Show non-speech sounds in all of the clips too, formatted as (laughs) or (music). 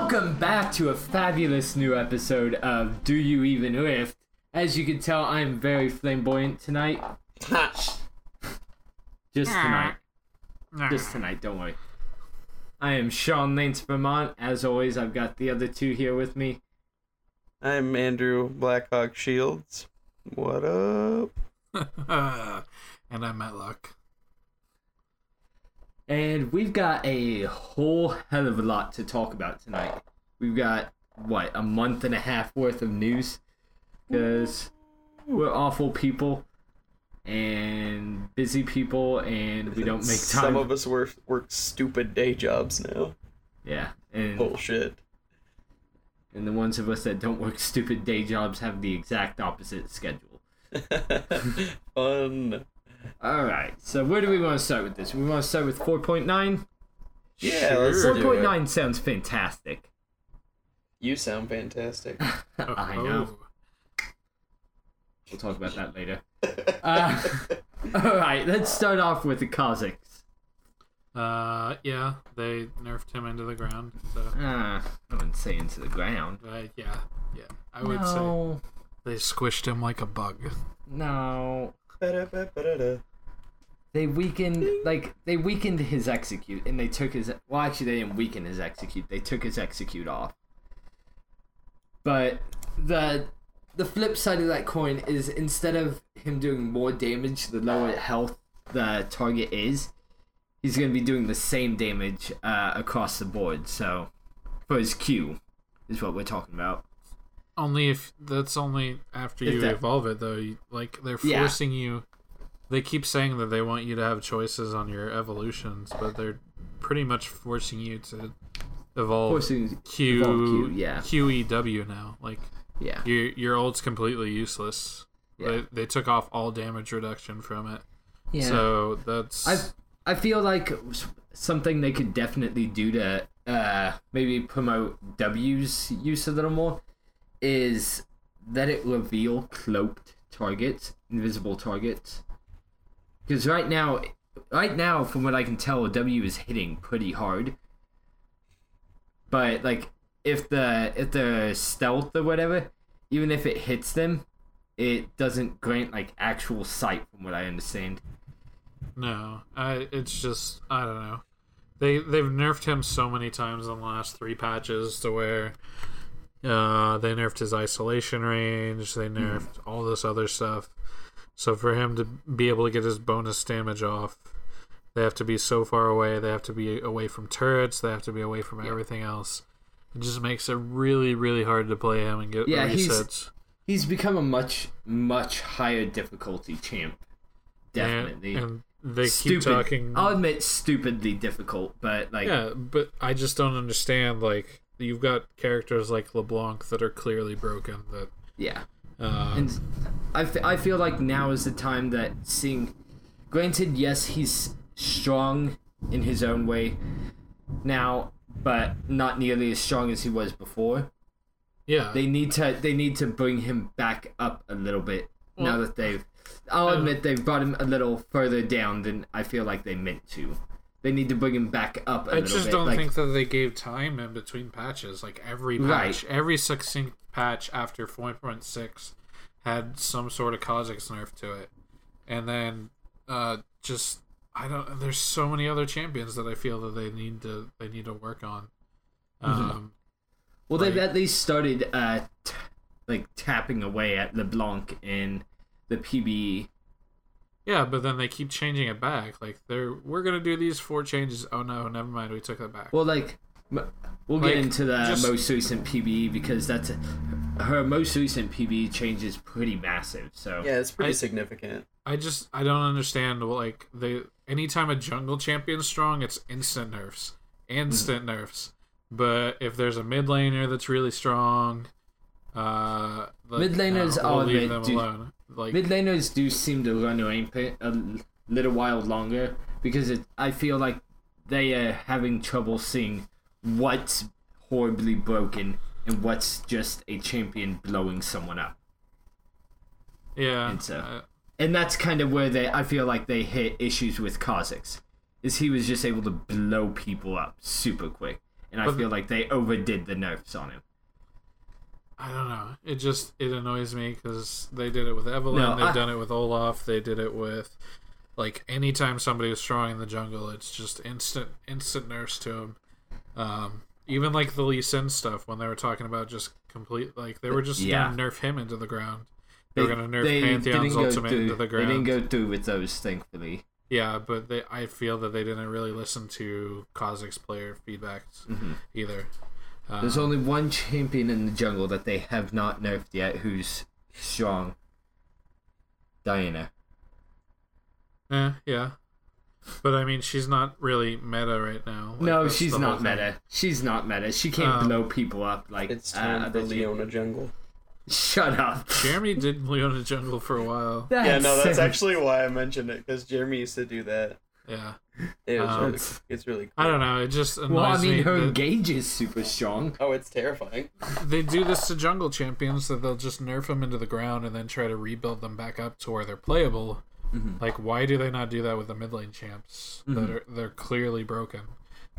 Welcome back to a fabulous new episode of Do You Even Lift? As you can tell, I'm very flamboyant tonight. (laughs) Just tonight. Just tonight, don't worry. I am Sean Lance Vermont. As always, I've got the other two here with me. I'm Andrew Blackhawk Shields. What up? (laughs) and I'm Matlock. And we've got a whole hell of a lot to talk about tonight. We've got, what, a month and a half worth of news? Because we're awful people and busy people and we don't make time. Some of us work work stupid day jobs now. Yeah. And, Bullshit. and the ones of us that don't work stupid day jobs have the exact opposite schedule. (laughs) Fun. Alright, so where do we want to start with this? We want to start with 4.9? Yeah, let's Sure. do it. 4.9 sounds fantastic. You sound fantastic. (laughs) I know. We'll talk about that later. (laughs) Uh, (laughs) all right, let's start off with the Kha'Zix. Uh, yeah, they nerfed him into the ground. So, Ah, I wouldn't say into the ground. uh, yeah, yeah, I would say they squished him like a bug. no. They weakened, like they weakened his execute, and they took his. Well, actually, they didn't weaken his execute. They took his execute off. But the the flip side of that coin is instead of him doing more damage, the lower health the target is, he's going to be doing the same damage uh, across the board. So for his Q is what we're talking about. Only if that's only after you that- evolve it, though. You, like they're Yeah. forcing you. They keep saying that they want you to have choices on your evolutions, but they're pretty much forcing you to evolve Forcing Q, evolve Q, yeah. QEW now. Like yeah. your your ult's completely useless. Yeah. They, they took off all damage reduction from it. Yeah. So that's I I feel like something they could definitely do to uh, maybe promote W's use a little more is that it reveal cloaked targets, invisible targets. Because right now, right now, from what I can tell, W is hitting pretty hard. But like, if the if the stealth or whatever, even if it hits them, it doesn't grant like actual sight, from what I understand. no. I it's just I don't know. They they've nerfed him so many times in the last three patches to where uh they nerfed his isolation range, they nerfed all this other stuff. So for him to be able to get his bonus damage off, they have to be so far away, they have to be away from turrets, they have to be away from everything else. It just makes it really, really hard to play him and get Yeah, he's- He's become a much, much higher difficulty champ. Definitely. And, and they Stupid. keep talking. I'll admit, stupidly difficult, but like, yeah, but I just don't understand. Like, you've got characters like LeBlanc that are clearly broken. That yeah. uh, And I, f- I feel like now is the time that seeing. Granted, yes, he's strong in his own way now, but not nearly as strong as he was before. yeah, They need to they need to bring him back up a little bit now that they've. I'll uh, admit they've brought him a little further down than I feel like they meant to. They need to bring him back up I just bit. don't like, think that they gave time in between patches. Like every patch, Right. every succinct patch after 4.6 had some sort of Kha'Zix nerf to it, and then uh, just I don't. There's so many other champions that I feel that they need to they need to work on. Mm-hmm. Um, Well, they've at least started uh, t- like tapping away at LeBlanc in the. PBE. Yeah, but then they keep changing it back. Like they're we're gonna do these four changes. Oh no, never mind. We took that back. Well, like we'll Like, get into the just- most recent PBE because that's her most recent PBE change is pretty massive. So Yeah, it's pretty I- significant. I just I don't understand. Like they anytime a jungle champion's strong, it's instant nerfs, instant Mm-hmm. nerfs. But if there's a mid laner that's really strong, uh, like, Mid laners, uh, we'll I'll leave admit, them do- alone. Like mid laners do seem to run rampant a little while longer because it, I feel like they are having trouble seeing what's horribly broken and what's just a champion blowing someone up. yeah, and so- uh, and that's kind of where they I feel like they hit issues with Kha'Zix. Is he was just able to blow people up super quick. and I feel like they overdid the nerfs on him. I don't know. It just it annoys me because they did it with Evelynn. No, they've I- done it with Olaf. They did it with like anytime somebody is strong in the jungle, it's just instant instant nurse to him. Um, even like the Lee Sin stuff when they were talking about just complete like they were just Yeah. gonna nerf him into the ground. They, were gonna nerf Pantheon's ultimate through- into the ground. They didn't go through with those, thankfully. Yeah, but they I feel that they didn't really listen to Kha'Zix's player feedbacks Mhm. either. Um, There's only one champion in the jungle that they have not nerfed yet who's strong. Diana. Eh, yeah. But I mean, she's not really meta right now. Like, no, she's the whole not thing. meta. She's not meta. She can't Um, blow people up like It's uh, time for other cha- Leona Jungle. Shut up. Jeremy did Leona Jungle for a while. (laughs) yeah, no, that's so- actually why I mentioned it because Jeremy used to do that. Yeah. It was Um, really, it's really cool. I don't know. It just annoys Well, I mean, me her that gauge is super strong. Oh, it's terrifying. (laughs) they do this to jungle champions that they'll just nerf them into the ground and then try to rebuild them back up to where they're playable. Mhm. Like, why do they not do that with the mid lane champs that Mhm. are they're clearly broken?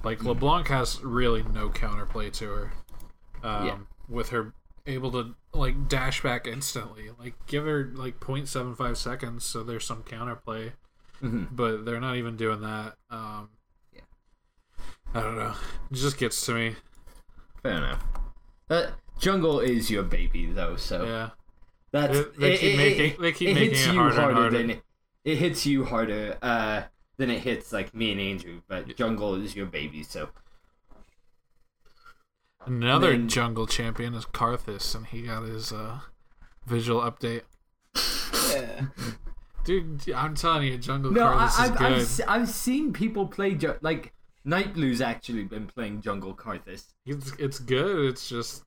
Like LeBlanc has really no counterplay to her. Um, Yeah. With her able to like dash back instantly, like give her like 0.75 seconds so there's some counterplay. Mhm. but they're not even doing that. Um, Yeah. I don't know. It just gets to me. Fair enough. Uh, jungle is your baby, though, so Yeah, that's They- they keep making- they keep making hits it you harder and harder harder. than it, it hits you harder uh, than it hits like me and Andrew. But jungle is your baby, so another then- jungle champion is Karthus, and he got his uh, visual update. (laughs) Yeah. Dude, I'm telling you, jungle no, I, Karthus is I've, good. I've I've seen people play ju- like Night Blue's actually been playing jungle Karthus. It's it's good. It's just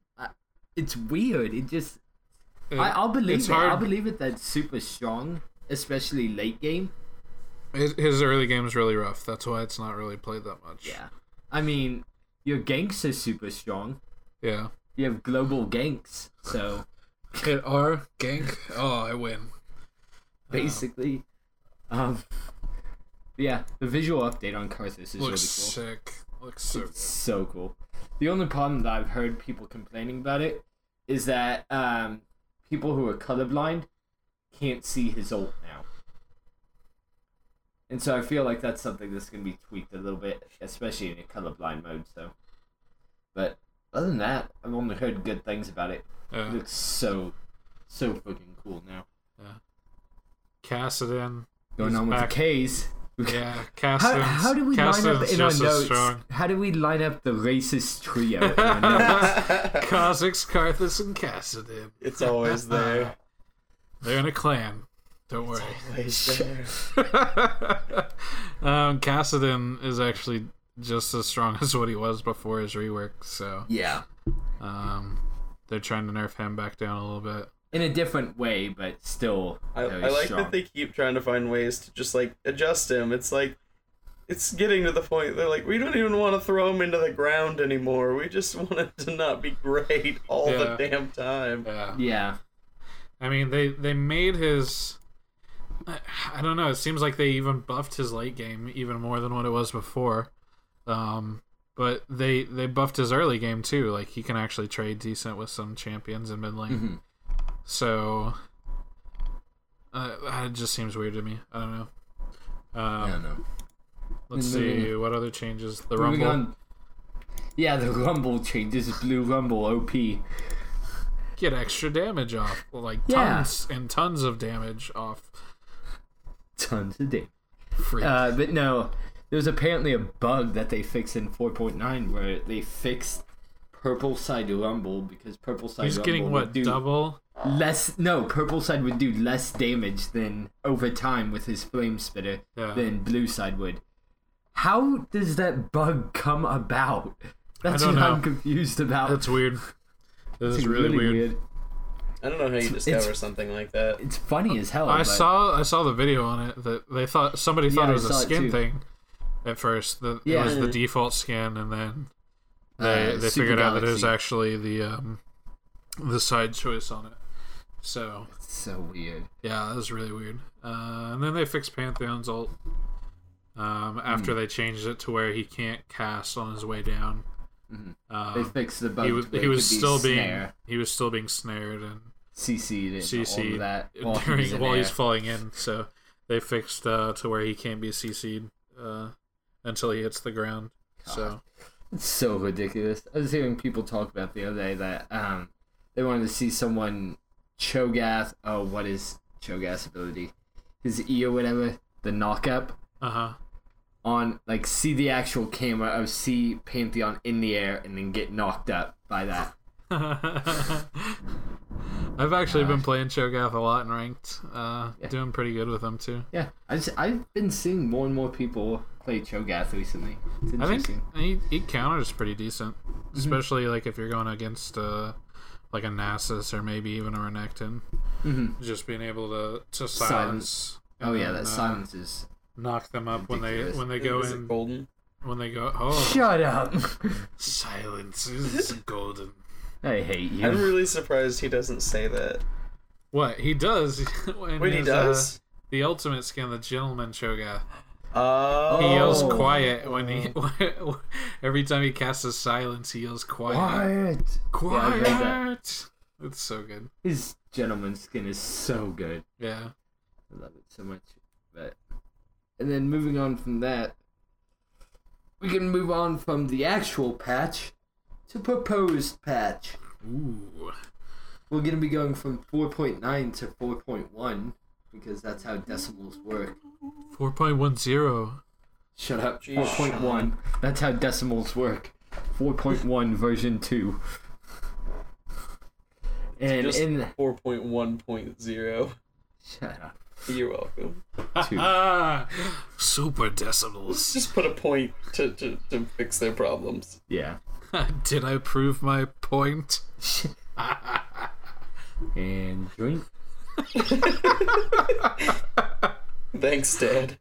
It's weird. It just it- I, I'll believe it. I'll believe it. That's super strong, especially late game. his, his early is really rough. That's why it's not really played that much. Yeah, I mean, your ganks are super strong. yeah. You have global ganks, so Hit R gank. Oh, I win. Basically, um, yeah, the visual update on Karthus is really cool. looks sick. Looks so good. It's so cool. The only problem that I've heard people complaining about it is that um, people who are colorblind can't see his ult now. And so I feel like that's something that's going to be tweaked a little bit, especially in a colorblind mode. So, but other than that, I've only heard good things about it. It looks so, so freaking cool now. Kassadin. Going He's on with back. the K's. Yeah, (laughs) How, Kassadin's, how do we line up in our just as notes? strong. How do we line up the racist trio in our (laughs) notes? Kha'Zix, Karthus, and Kassadin. it's always (laughs) there. They're in a clan. Don't worry. Always there. um, Kassadin is actually just as strong as what he was before his rework, so yeah. um, they're trying to nerf him back down a little bit. In a different way, but still I, very I like strong. that they keep trying to find ways to just like adjust him. It's like it's getting to the point they're like, we don't even want to throw him into the ground anymore. We just (laughs) want it to not be great all Yeah. the damn time. Yeah. Yeah, I mean, they they made his. I, I don't know. It seems like they even buffed his late game even more than what it was before. Um, but they they buffed his early game too. Like he can actually trade decent with some champions in mid lane. Mhm. So uh, it just seems weird to me. I don't know. Um, I don't know. Let's Moving- see what other changes. The Moving rumble. on. Yeah, the Rumble changes Blue Rumble OP. Get extra damage off, like Yeah. tons and tons of damage off. Tons of damage. Free. Uh, but no, there's apparently a bug that they fixed in 4.9 where they fixed Purple Side Rumble because Purple Side He's Rumble getting would what do double? less. No, Purple Side would do less damage than over time with his Flame Spitter Yeah. than Blue Side would. How does that bug come about? That's don't what know. I'm confused about. That's weird. This It's is really, weird. I don't know how you It's- discover something like that. It's funny as hell. I but- saw I saw the video on it that they thought somebody thought Yeah, it was a skin thing at first. That Yeah. it was the default skin, and then they Uh, they Super figured out that it was actually the um the side choice on it. So so weird. yeah, that was really weird. Uh, and then they fixed Pantheon's ult. Um, Hmm. after they changed it to where he can't cast on his way down. Mhm. Uh, they fixed the bug. he was he was be still being snare, he was still being snared and CC'd and CC'd that (laughs) while, during in while he's falling in. So they fixed uh, to where he can't be CC'd uh, until he hits the ground. So It's so ridiculous. I was hearing people talk about the other day that um they wanted to see someone Cho'Gath. Oh, what is Cho'Gath's ability? His E or whatever, the knockup uh huh. on like see the actual camera of see Pantheon in the air and then get knocked up by that. (laughs) I've actually been playing Cho'Gath a lot and ranked, uh, Yeah. doing pretty good with him too. Yeah, I just I've been seeing more and more people play Cho'Gath recently. It's I think interesting. he, he counters pretty decent, especially like if you're going against uh, like a Nasus or maybe even a Renekton. hmm Just being able to to Silence. silence. Oh yeah, then, that uh, silence is. knock them up when they when they go Is in it golden? when they go. Oh, Shut up! (laughs) silence is golden. I hate you. I'm really surprised he doesn't say that. What he does? (laughs) in Wait, he does? Uh, the ultimate skin, the gentleman Cho'Gath. Oh. He yells quiet when he (laughs) every time he casts a silence. He yells quiet. Quiet. Quiet. Yeah, I've read that. it's so good. His gentleman skin is so good. Yeah. I love it so much. But and then moving on from that, we can move on from the actual patch to proposed patch. Ooh. We're gonna be going from 4.9 to 4.1 because that's how decimals work. Four point one zero. Shut up. Jeez, 4.1. That's how decimals work. 4.1 (laughs) version 2. And Just in 4.1.0. shut up. You're welcome. Two. (laughs) Super decimals. Just put a point to, to, to fix their problems. Yeah. (laughs) Did I prove my point? (laughs) And drink. (laughs) Thanks, Dad.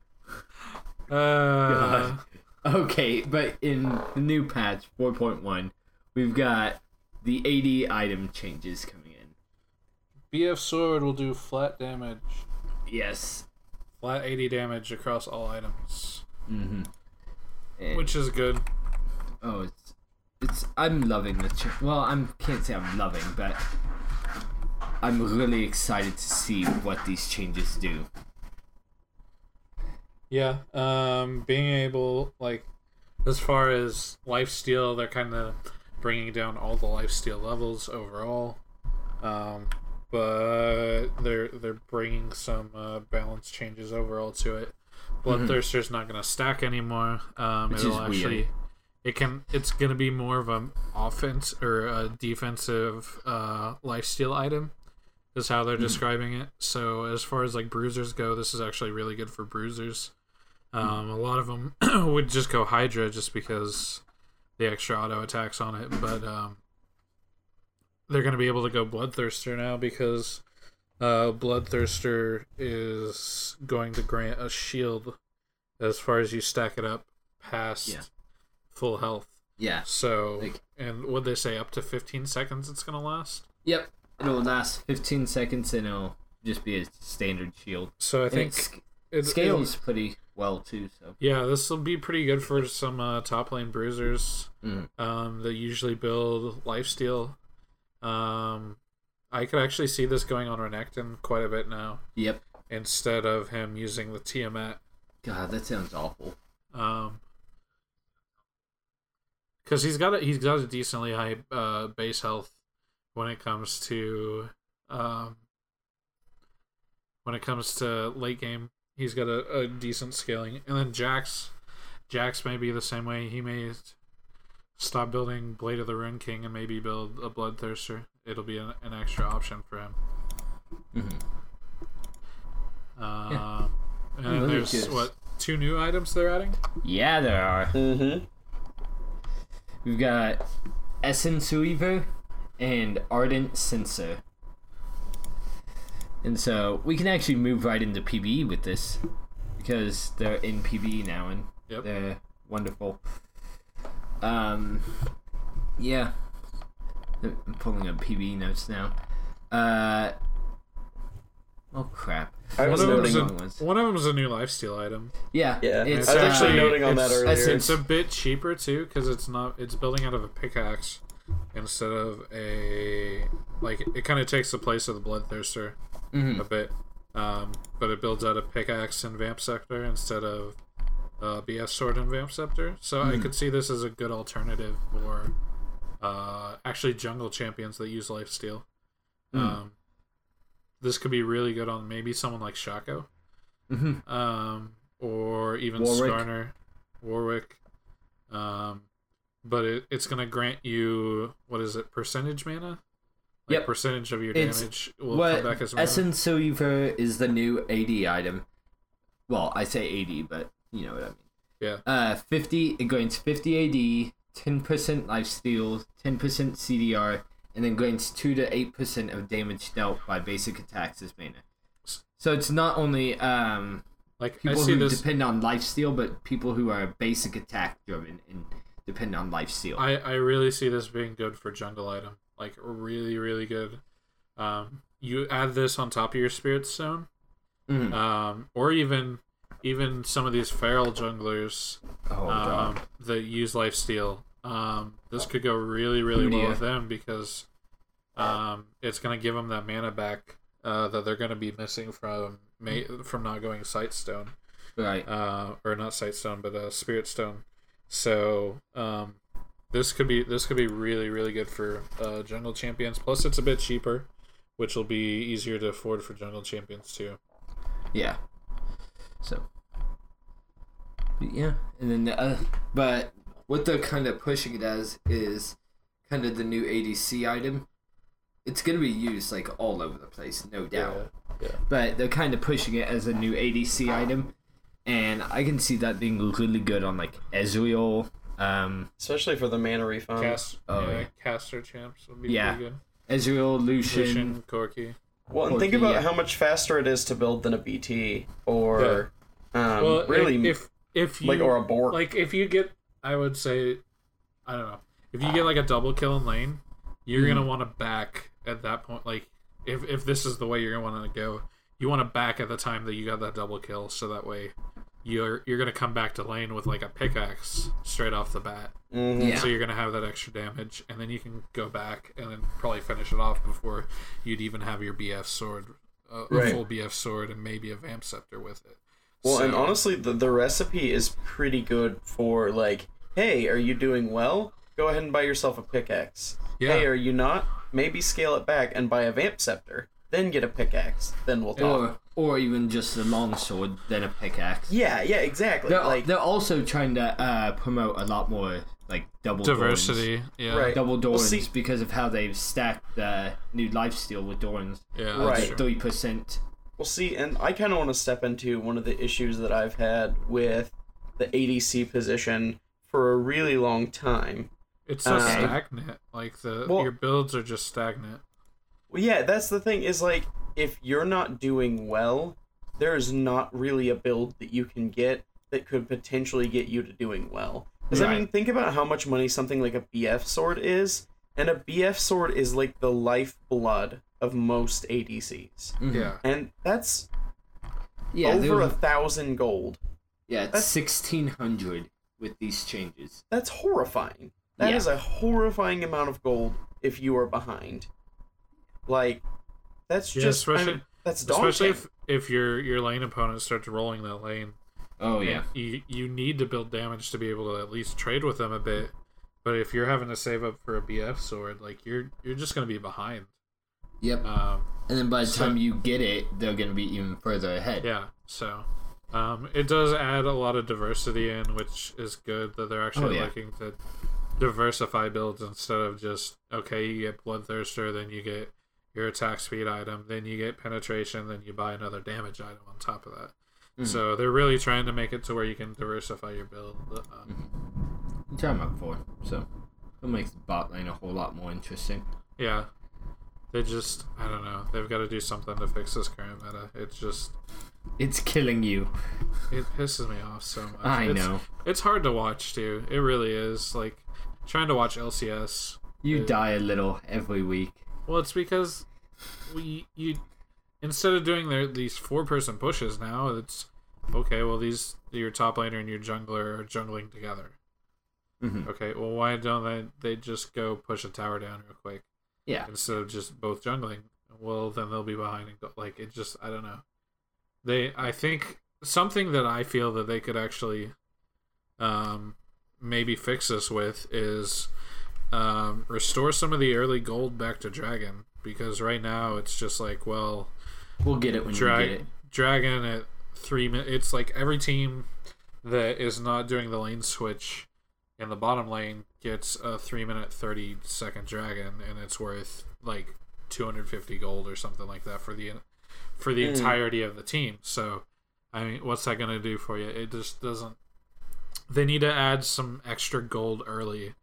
Uh, Okay, but in the new patch 4.1, we've got the AD item changes coming in. BF sword will do flat damage. Yes. Flat AD damage across all items. Mm-hmm. And, Which is good. oh, it's it's I'm loving the ch- well, I can't say I'm loving, but I'm really excited to see what these changes do. Yeah, um, being able like as far as life steal, they're kind of bringing down all the life steal levels overall, um, but they're they're bringing some uh, balance changes overall to it. Bloodthirster's not going to stack anymore. Um, Which it'll is weird. It can it's going to be more of an offense or a defensive uh, life steal item is how they're describing it. So as far as like bruisers go, this is actually really good for bruisers. Um, a lot of them (clears throat) would just go Hydra just because the extra auto attacks on it, but um, they're going to be able to go Bloodthirster now because uh, Bloodthirster is going to grant a shield as far as you stack it up past Yeah. Full health. Yeah. So, Like- and would they say up to 15 seconds it's going to last? Yep. It'll last 15 seconds and it'll just be a standard shield. So I And think it sc- it, scales pretty well too, so. Yeah, this will be pretty good for some uh, top lane bruisers Mm. um, that usually build lifesteal. Um, I could actually see this going on Renekton quite a bit now Yep. instead of him using the Tiamat. God, that sounds awful. Um, because he's got a he's got a decently high uh, base health when it comes to um, when it comes to late game. He's got a, a decent scaling, and then Jax, Jax may be the same way. He may stop building Blade of the Ruined King and maybe build a Bloodthirster. It'll be an, an extra option for him. Mm-hmm. Um, And then really there's curious. what two new items they're adding. Yeah, there are. Mm-hmm. We've got Essence Reaver and Ardent Censer. And so we can actually move right into PBE with this because they're in PBE now and Yep. they're wonderful. Um, yeah. I'm pulling up PBE notes now. Uh, Oh crap! I was One of, them's noting. a, wrong ones. one of them's a new lifesteal item. Yeah, Yeah, It's, I was uh, actually noting on that earlier. It's a bit cheaper too because it's not. It's building out of a pickaxe instead of a like. It kind of takes the place of the bloodthirster mhm. a bit, um, but it builds out a pickaxe and vamp scepter instead of uh, BF sword and vamp scepter. So I could see this as a good alternative for uh, actually jungle champions that use lifesteal. Um, this could be really good on maybe someone like Shaco Mhm. um, or even Warwick. Skarner, Warwick. Um, but it, it's going to grant you what is it percentage mana? Like Yep. percentage of your It's- damage will what come back as mana. Essence Silver is the new AD item. Well, I say AD, but you know what I mean. Yeah. Uh, fifty. It grants fifty AD, ten percent lifesteal, ten percent CDR, and then grants two to eight percent of damage dealt by basic attacks as mana. So it's not only um Like people who this. depend on lifesteal, but people who are basic attack driven and depend on lifesteal. I, I really see this being good for jungle item. Like really, really good. Um, you add this on top of your spirit stone, Mhm. um, or even even some of these feral junglers oh um, that use life steal. Um, this could go really, really well with them because um, it's going to give them that mana back uh, that they're going to be missing from ma- from not going sight stone, Right. uh, or not sight stone, but uh, spirit stone. So um, this could be this could be really, really good for uh, jungle champions. Plus, it's a bit cheaper, which will be easier to afford for jungle champions too. Yeah. So. Yeah, and then uh, but what they're kind of pushing it as is kind of the new ADC item. It's gonna be used like all over the place, no doubt. yeah. But they're kind of pushing it as a new ADC item, and I can see that being really good on like Ezreal. Um, Especially for the mana refund. Cast, Oh, yeah, yeah. caster champs would be Yeah. pretty good. Ezreal, Lucian. Lucian, Corki. Well, and Or think about uh, how much faster it is to build than a BT or um, well, really if if you like or a Bork. like if you get, I would say, I don't know, if you get like a double kill in lane, you're Mm-hmm. gonna want to back at that point. Like if if this is the way you're gonna want to go, you want to back at the time that you got that double kill, so that way you're you're gonna come back to lane with like a pickaxe straight off the bat. Mhm. Yeah. So you're gonna have that extra damage, and then you can go back and then probably finish it off before you'd even have your BF sword, uh, a Right. full BF sword, and maybe a vamp scepter with it. Well, and honestly, the, the recipe is pretty good for like, hey, are you doing well? Go ahead and buy yourself a pickaxe. Yeah. Hey, are you not? Maybe scale it back and buy a vamp scepter. Then get a pickaxe. Then we'll talk. Or, or even just a long sword, then a pickaxe. yeah, yeah, exactly. They're, like, they're also trying to uh, promote a lot more like double Dorans. diversity. Yeah, Right. double Well, Dorans see- because of how they've stacked the new lifesteal with Dorans. yeah, Right. that's. Three percent. Well, see, and I kind of want to step into one of the issues that I've had with the ADC position for a really long time. It's so Okay. stagnant. Like the Well- your builds are just stagnant. Well, yeah, that's the thing is like if you're not doing well, there's not really a build that you can get that could potentially get you to doing well. Because I mean, think about how much money something like a BF sword is, and a BF sword is like the lifeblood of most ADCs, mm-hmm. Yeah, and that's Yeah, over were- a thousand gold. yeah, that's- sixteen hundred with these changes. That's horrifying. That is Yeah. a horrifying amount of gold if you are behind. Like, that's Yeah, just I especially- mean, that's daunting. especially if if your your lane opponent starts rolling that lane. Oh yeah, you you need to build damage to be able to at least trade with them a bit. But if you're having to save up for a BF sword, like you're you're just gonna be behind. Yep. Um, And then by the so- time you get it, they're gonna be even further ahead. yeah, so um, it does add a lot of diversity in, which is good that they're actually Oh, yeah. looking to diversify builds instead of just okay, you get bloodthirster, then you get your attack speed item, then you get penetration, then you buy another damage item on top of that. Mhm. So they're really trying to make it to where you can diversify your build. Um, Mm-hmm. Which I'm up for. So it makes the bot lane a whole lot more interesting. Yeah. They just, I don't know. They've got to do something to fix this current meta. It's just, It's killing you. it pisses me off so much. I It's- know. It's hard to watch, too. It really is. Like, trying to watch LCS. You Yeah. die a little every week. Well, it's because we, you, instead of doing their these four person pushes now, it's okay. Well, these your top laner and your jungler are jungling together. Mhm. Okay, well, why don't they they just go push a tower down real quick Yeah. instead of just both jungling? Well, then they'll be behind and go like it. Just I don't know. They I think something that I feel that they could actually, um, maybe fix this with is, um, restore some of the early gold back to dragon because right now it's just like well We'll get it when you get it. dragon at three minutes. It's like every team that is not doing the lane switch in the bottom lane gets a three minute thirty second dragon, and it's worth like two hundred fifty gold or something like that for the for the Mm. entirety of the team. So, I mean, what's that gonna do for you? It just doesn't. They need to add some extra gold early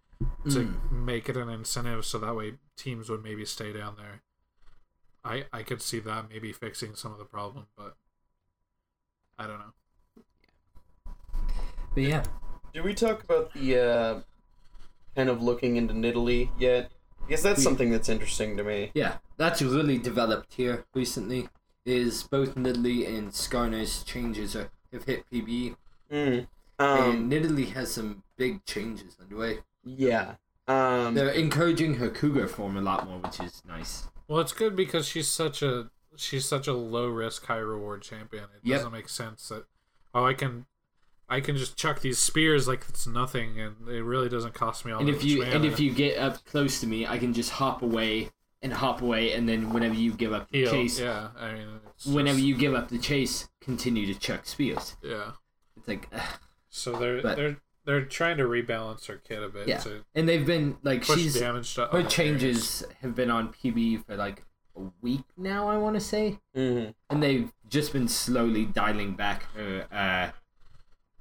to Mm. make it an incentive, so that way teams would maybe stay down there. I I could see that maybe fixing some of the problem, but I don't know. But yeah. Did we talk about the uh, kind of looking into Nidalee yet? Because that's We- something that's interesting to me. Yeah, that's really developed here recently. Is both Nidalee and Skarner's changes are, have hit PB, Mm. and Um, Nidalee has some big changes underway. yeah. Um, They're encouraging her cougar form a lot more, which is nice. Well, it's good because she's such a she's such a low risk, high reward champion. It Yep. doesn't make sense that oh I can I can just chuck these spears like it's nothing, and it really doesn't cost me all and that if much you mana. and if you get up close to me, I can just hop away and hop away, and then whenever you give up the heal, chase, yeah, I mean, it's whenever just- you give up the chase, continue to chuck spears. yeah. It's like, ugh. So they're But- they're they're trying to rebalance her kit a bit Yeah. to and they've been like she's damage to her other changes have been on PB for like a week now, I want to say. mhm. and they've just been slowly dialing back her uh,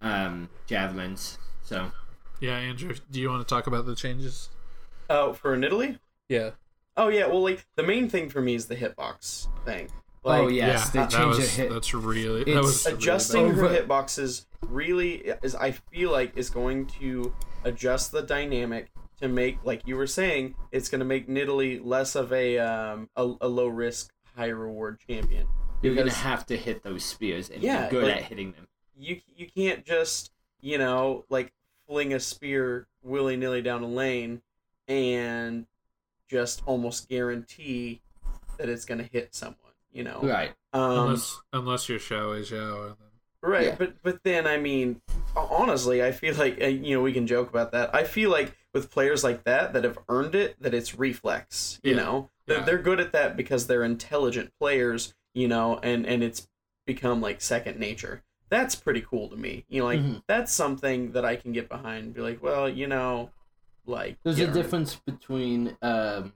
um, javelins. So. Yeah, Andrew, do you want to talk about the changes? Oh, for Nidalee? Yeah. Oh yeah. Well, like the main thing for me is the hitbox thing. Like, oh yes, they that changed was, hit. That's really that It's was adjusting bad. her hitboxes really is I feel like is going to adjust the dynamic to make like you were saying it's going to make Nidalee less of a um a, a low risk high reward champion. You're gonna have to hit those spears and Yeah, be good like- at hitting them. You you can't just you know like fling a spear willy nilly down a lane and just almost guarantee that it's going to hit someone. You know, Right. Um, unless unless you're Xiao Zhao and then Right, Yeah. but but then I mean, honestly, I feel like uh, you know we can joke about that. I feel like with players like that that have earned it, that it's reflex. You Yeah. know, they're, Yeah. they're good at that because they're intelligent players. You know, and and it's become like second nature. That's pretty cool to me. You know, like Mhm. that's something that I can get behind. and Be like, well, you know, like There's a know, difference between um,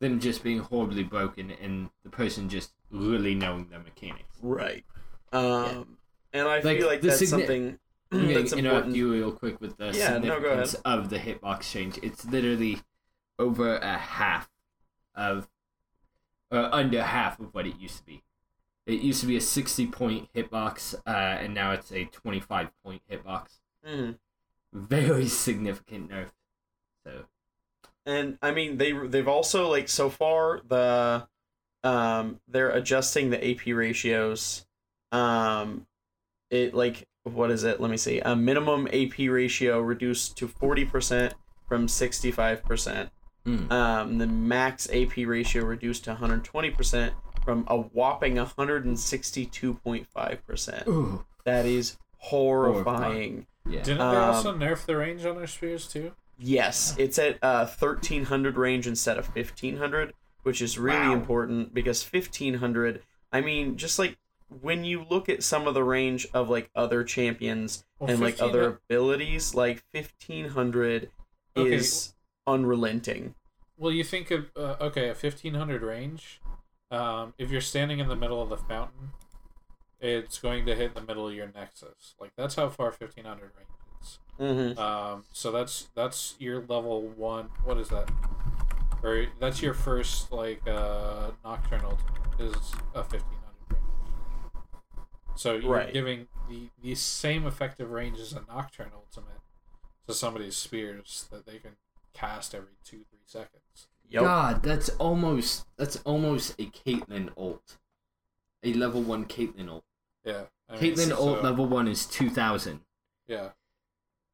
them just being horribly broken and the person just really knowing their mechanics. right? Um, and I Like, feel like that's signi- something (clears throat) I'm that's interrupt important. you real quick with the Yeah, no, significance of the hitbox change. It's literally over a half of, uh, under half of what it used to be. It used to be a 60 point hitbox, uh, and now it's a 25 point hitbox. Mhm. Very significant nerf. So, and I mean they they've also like so far the um they're adjusting the AP ratios. Um, it like what is it? Let me see. A minimum AP ratio reduced to forty percent from sixty five percent. mm. Um, the max AP ratio reduced to one hundred twenty percent from a whopping one hundred and sixty two point five percent. Ooh, That is horrifying. yeah. didn't they Um, also nerf the range on their spears too? Yes, it's at uh, 1300 range instead of 1500, which is really Wow. important because 1500, I mean, just like when you look at some of the range of like other champions Well, and like 15 other abilities, like 1500 Okay. is unrelenting. Well, you think of uh, okay, a fifteen hundred range. Um, if you're standing in the middle of the fountain, it's going to hit the middle of your nexus. Like that's how far fifteen hundred range is. Mm-hmm. Um, so that's that's your level one. What is that? Or that's your first like uh, nocturnal is a fifteen hundred range. So you're Right. giving the the same effective range as a nocturne ultimate to somebody's spears that they can cast every two three seconds. Yep. God, that's almost that's almost a Caitlyn ult. a level one Caitlyn ult. Yeah. I mean, Caitlyn ult so- level one is two thousand. Yeah.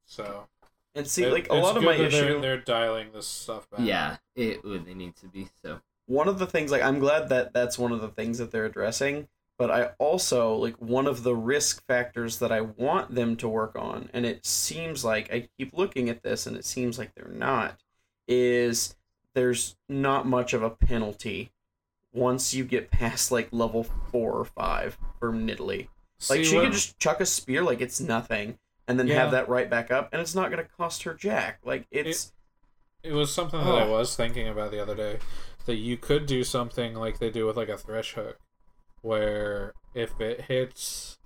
So And see, it- like a lot of my that they're, issue. they're dialing this stuff back. Yeah, it would. They need to be so. one of the things like i'm glad that that's one of the things that they're addressing but i also like one of the risk factors that i want them to work on and it seems like i keep looking at this and it seems like they're not is there's not much of a penalty once you get past like level four or five for Nidalee. Like See, she what- could just chuck a spear like it's nothing and then Yeah. have that right back up and it's not gonna cost her jack. Like it's It was something that I Oh. was thinking about the other day. That you could do something like they do with like a thresh hook, where if it hits,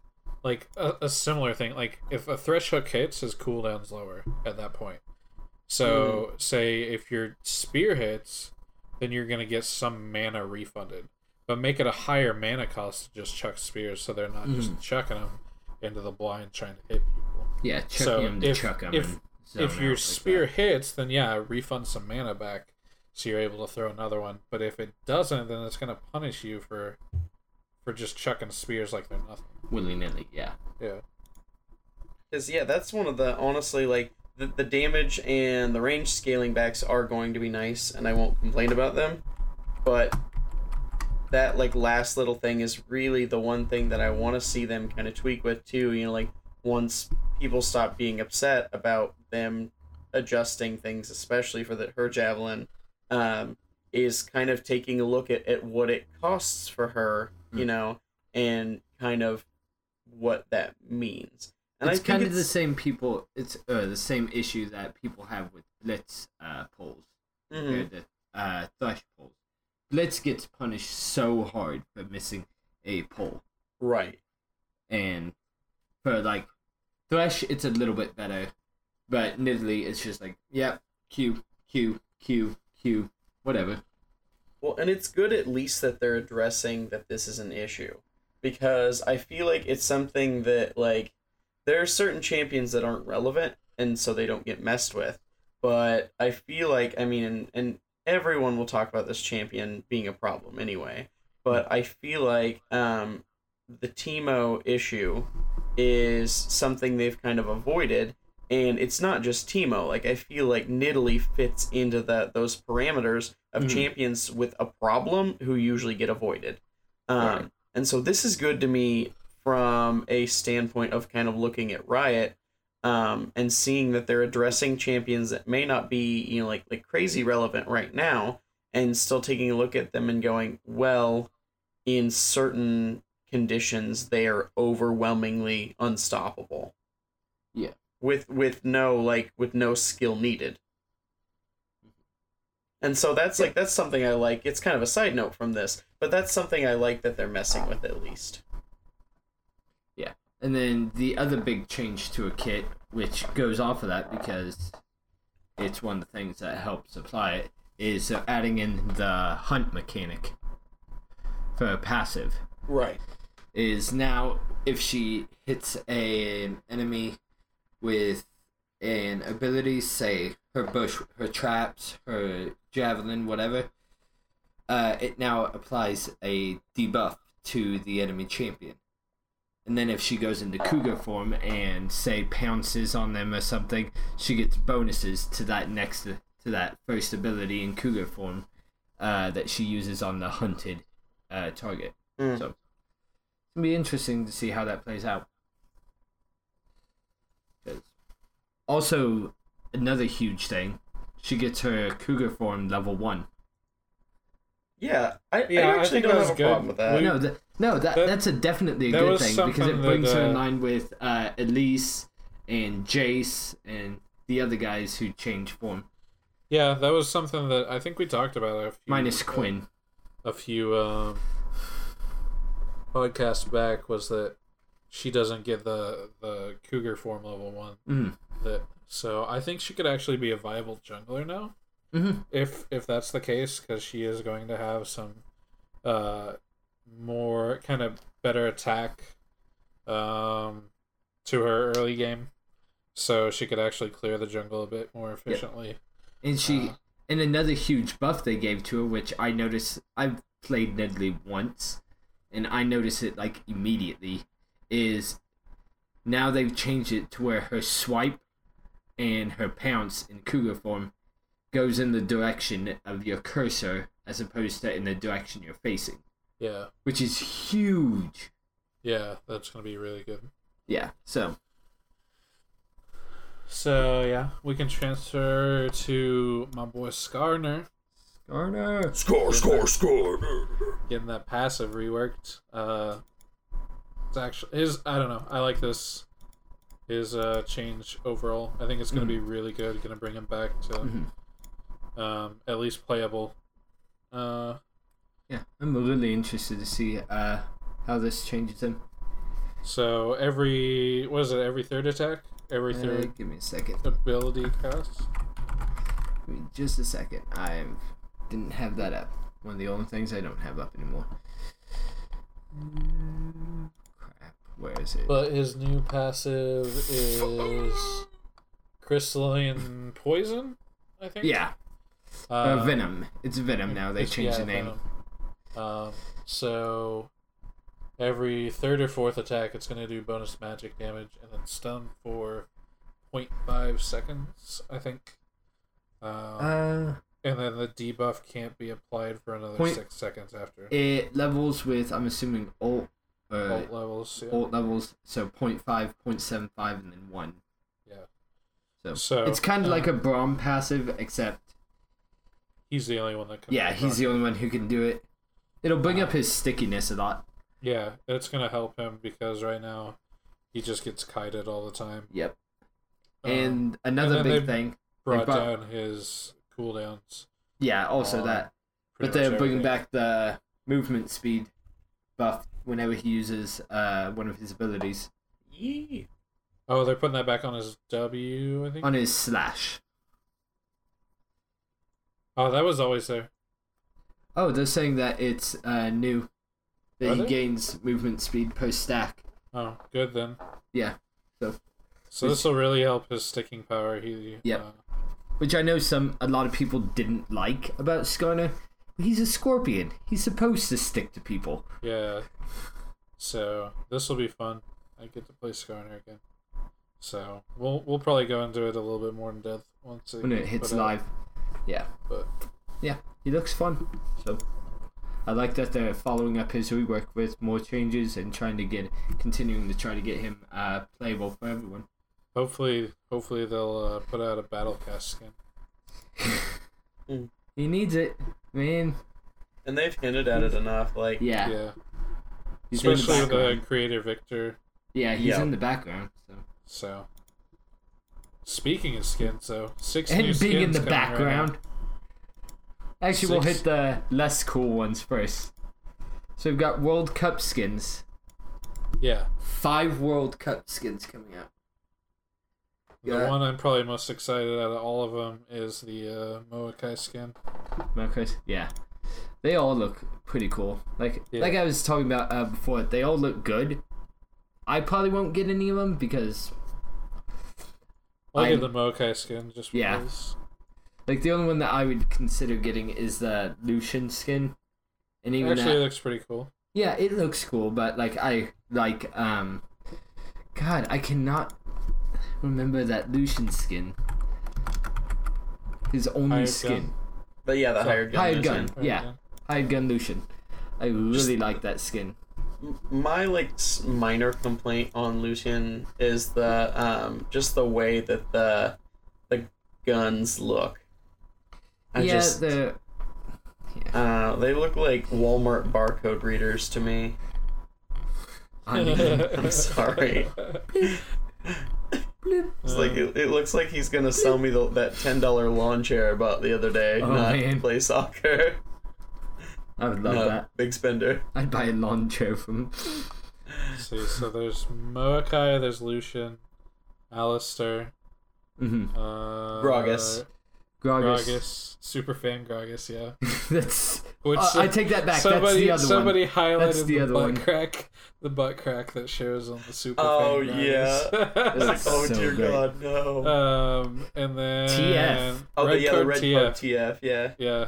like a, a similar thing, like if a thresh hook hits, his cooldown's lower at that point. So say if your spear hits, then you're gonna get some mana refunded, but make it a higher mana cost to just chuck spears, so they're not just mm. chucking them into the blind trying to hit people. Yeah, chuck So him to if- chuck him. if- if your like spear that. hits, then yeah, refund some mana back, so you're able to throw another one. But if it doesn't, then it's gonna punish you for for just chucking spears like they're nothing. willy nilly, yeah. Yeah, Because yeah, that's one of the honestly like the, the damage and the range scaling backs are going to be nice, and I won't complain about them. But that like last little thing is really the one thing that I want to see them kind of tweak with too. You know, like once people stop being upset about them adjusting things, especially for the her javelin, um, is kind of taking a look at, at what it costs for her, you Mm. know, and kind of what that means. And it's kind of it's, the same people. It's uh, the same issue that people have with Blitz uh, polls. Mhm. compared to uh, Thresh polls. Blitz gets punished so hard for missing a poll, Right. and for like Thresh, it's a little bit better, but Nidalee, it's just like, yep, Q, Q, Q, Q, whatever. Well, and it's good at least that they're addressing that this is an issue because I feel like it's something that like there are certain champions that aren't relevant and so they don't get messed with. But I feel like I mean and, and everyone will talk about this champion being a problem anyway. But I feel like um the Teemo issue is something they've kind of avoided and it's not just Teemo. Like I feel like Nidalee fits into that those parameters of Mhm. champions with a problem who usually get avoided. Um, Right. And so this is good to me from a standpoint of kind of looking at Riot um, and seeing that they're addressing champions that may not be you know like like crazy relevant right now, and still taking a look at them and going, well, in certain conditions they are overwhelmingly unstoppable. Yeah. with with no like with no skill needed. And so that's like that's something i like. It's kind of a side note from this but that's something i like that they're messing with at least And then the other big change to a kit, which goes off of that because it's one of the things that helps apply it, is adding in the hunt mechanic for a passive. right is now if she hits a, an enemy with an ability, say her bush, her traps, her javelin, whatever, uh, it now applies a debuff to the enemy champion. And then if she goes into cougar form and say pounces on them or something, she gets bonuses to that next to that first ability in cougar form uh, that she uses on the hunted uh, target. Mm. So it's gonna be interesting to see how that plays out. Also, another huge thing, she gets her cougar form level one. yeah i, Yeah, I I actually think don't that have a good. problem with that We- no, that, no, that, that- that's a definitely a good thing because it brings that, her in uh, line with uh, Elise and Jace and the other guys who change form, yeah, that was something that I think we talked about a few, minus uh, Quinn. a few um, podcasts back was that she doesn't get the the cougar form level one. Mm. That so I think she could actually be a viable jungler now. Mm-hmm. if if that's the case because she is going to have some uh more kind of better attack um to her early game. So she could actually clear the jungle a bit more efficiently. And she, Uh, and another huge buff they gave to her, which I noticed. I've played Nidalee once, and I notice it like immediately, is now they've changed it to where her swipe and her pounce in cougar form goes in the direction of your cursor as opposed to in the direction you're facing, Yeah. which is huge. Yeah, that's gonna be really good. Yeah, so So yeah, we can transfer to my boy Skarner, Garner. Score, score, score. getting that passive reworked. Uh, it's actually his. I don't know. I like this. His uh change overall. I think it's gonna be really good. Gonna bring him back to Mhm. um at least playable. Uh, Yeah, I'm really interested to see uh how this changes him. so every what is it? Every third attack, every Uh, third give me a second. ability cost. Give me just a second. I didn't have that up. One of the only things I don't have up anymore. Crap. Where is it? But his new passive is crystalline poison. I think. yeah, Uh, uh, Venom. It's Venom now. They changed yeah, the name. Venom. Um, so every third or fourth attack, it's going to do bonus magic damage and then stun for 0.5 seconds, I think. Um, Uh, and then the debuff can't be applied for another Point- six seconds after. it levels with I'm assuming alt uh, Alt levels. Yeah. alt levels. So 0.5, 0.75, and then one. yeah. So, So, it's kind of like a um, Braum passive, except He's the only one that can. yeah, he's the only one who can do it. It'll bring up his stickiness a lot. Yeah, it's going to help him because right now he just gets kited all the time. Yep. Um, And another then big thing, brought brought- down his cooldowns. yeah, also that But they're bringing everything. back the movement speed buff whenever he uses uh, one of his abilities Yee. Oh, they're putting that back on his W, I think. on his slash. Oh, that was always there. Oh, they're saying that it's uh, new. That Are he they? gains movement speed per stack. Oh, good then. Yeah. So, So this will really help his sticking power. He. Yep. Uh, which I know some a lot of people didn't like about Skarner. He's a scorpion. He's supposed to stick to people. yeah. So this will be fun. I get to play Skarner again. So we'll we'll probably go into it a little bit more in depth once when it hits put out, live. Yeah, But yeah, he looks fun. So I like that they're following up his rework with more changes and trying to get continuing to try to get him uh, playable for everyone. hopefully hopefully they'll uh, put out a battle cast skin. (laughs) He needs it, man. And they've hinted at it enough. Like, Yeah, Yeah. he's in the Especially with the creator Viktor. Yeah, he's Yeah. in the background. So. So speaking of skin, so six And new being in the background. right now. background. Actually, we'll hit the less cool ones first. So we've got World Cup skins. Yeah. Five World Cup skins coming out. The Yeah. one I'm probably most excited out of all of them is the uh, Maokai skin. Marcos? Yeah. They all look pretty cool. Like Yeah. like I was talking about uh, before, they all look good. I probably won't get any of them because I'll I'm- get the Maokai skin just Yeah. Because. like the only one that I would consider getting is the Lucian skin. And even Actually, that, it looks pretty cool. yeah, it looks cool, but like I like um God, I cannot remember that Lucian skin. His only Hired skin. gun. but yeah, the So, hired gun. hired Lucian. gun. Yeah. Hired gun Lucian. I really Just- like that skin. My like minor complaint on Lucian is the um just the way that the the guns look. I yeah, just the uh, they look like Walmart barcode readers to me. I mean, I'm (laughs) (laughs) sorry. It's like it, it looks like he's gonna sell me the, that ten dollar lawn chair I bought the other day, Oh, not man. play soccer. I would love No, that. big spender. I'd buy a lawn chair from. See, so there's Maokai, there's Lucian, Alistar, Mm-hmm. uh, Gragas. Gragas. Gragas, super fan Gragas, yeah. (laughs) That's. Which Uh, I take that back. somebody, That's the other somebody one. highlighted That's the the, other butt one. crack, the butt crack that shows on the super. Oh, fan yeah. Gragas. (laughs) Oh so dear great. God, no. um, and then TF. oh, Red the, yeah, Card the red TF, card TF, yeah. yeah.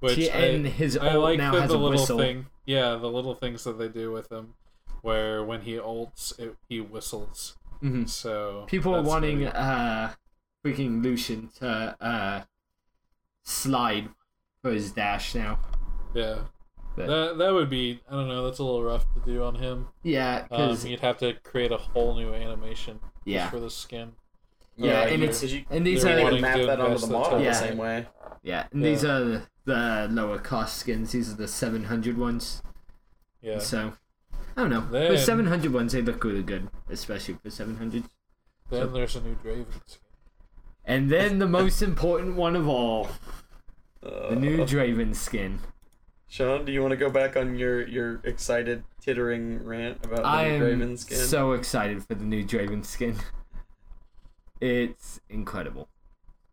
Which T- I, and his I like now the, has the a little whistle. thing. yeah, the little things that they do with him, where when he ults, it, he whistles. Mhm. So People are wanting really- uh freaking Lucian to uh slide for his dash now. yeah. But- That that would be I don't know. That's a little rough to do on him. Yeah, Um, because you'd have to create a whole new animation yeah, for the skin. Yeah, Uh, and you- it's- you and these they're wanting even map to that onto invest the the model time. the same way. yeah, and these are the lower cost skins. These are the seven hundred ones. Yeah. So I don't know. The Then- seven hundred ones, they look really good, especially for seven hundred. Then there's a new Draven skin. And then the most important one of all, the new Uh, Draven skin. Sean, do you want to go back on your your excited tittering rant about the I new am Draven skin? so excited for the new Draven skin. It's incredible.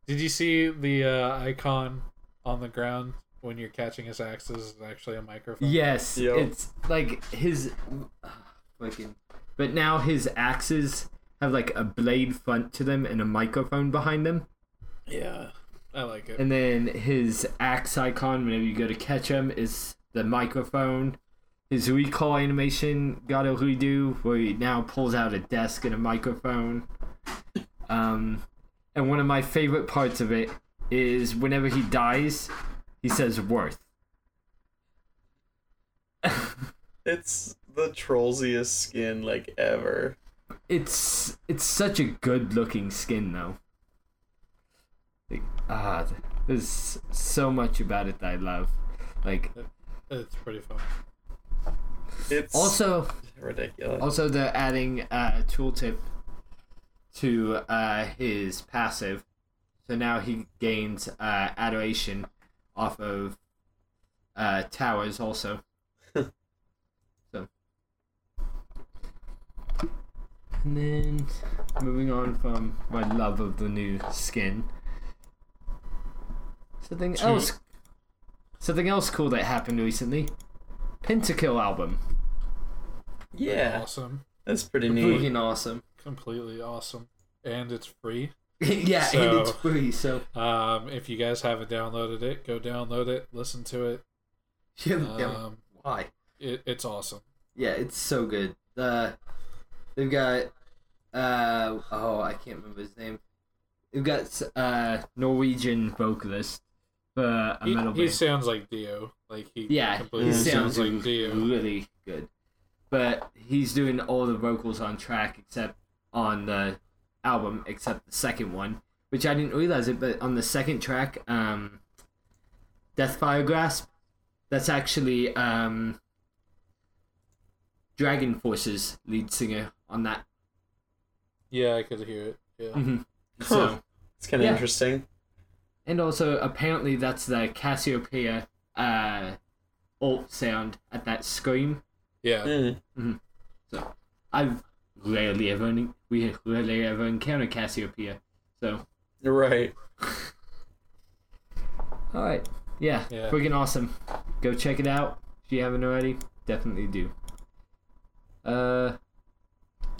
Did you see the uh, icon on the ground when you're catching his axes is actually a microphone? Yes, Yo. it's like his fucking. But now his axes have like a blade front to them and a microphone behind them. Yeah. I like it. And then his axe icon, whenever you go to catch him, is the microphone. His recall animation got a redo where he now pulls out a desk and a microphone. Um, and one of my favorite parts of it is whenever he dies, he says worth. (laughs) It's the trollsiest skin like ever. It's it's such a good looking skin though. Like, ah, there's so much about it that I love. Like It's pretty fun. It's also ridiculous. also they're adding a tooltip to uh, his passive, so now he gains uh, adoration off of uh, towers also. so. And then moving on from my love of the new skin. Something To- else something else cool that happened recently. Pentakill album. yeah, Awesome. that's pretty neat. Freaking awesome. Completely awesome. And it's free. (laughs) yeah, and it's free, so Um, if you guys haven't downloaded it, go download it, listen to it. (laughs) yeah, yeah, Um, why? it it's awesome. Yeah, it's so good. Uh, they've got uh oh I can't remember his name. They've got uh Norwegian vocalist for a He, metal he sounds like Dio. Like he yeah, he sounds, sounds like Dio. really good. But he's doing all the vocals on track except on the album, except the second one, which I didn't realize it. But on the second track, um, Deathfire Grasp, that's actually um, DragonForce's lead singer on that. Yeah, I could hear it. Yeah. Mhm. Huh. So, It's kind of Yeah. interesting. and also apparently that's the Cassiopeia uh, alt sound at that scream. Yeah. Mm. So I've rarely ever we rarely ever encountered Cassiopeia. So You're right. (laughs) all right, yeah, Yeah. freaking awesome. Go check it out if you haven't already. Definitely do. Uh,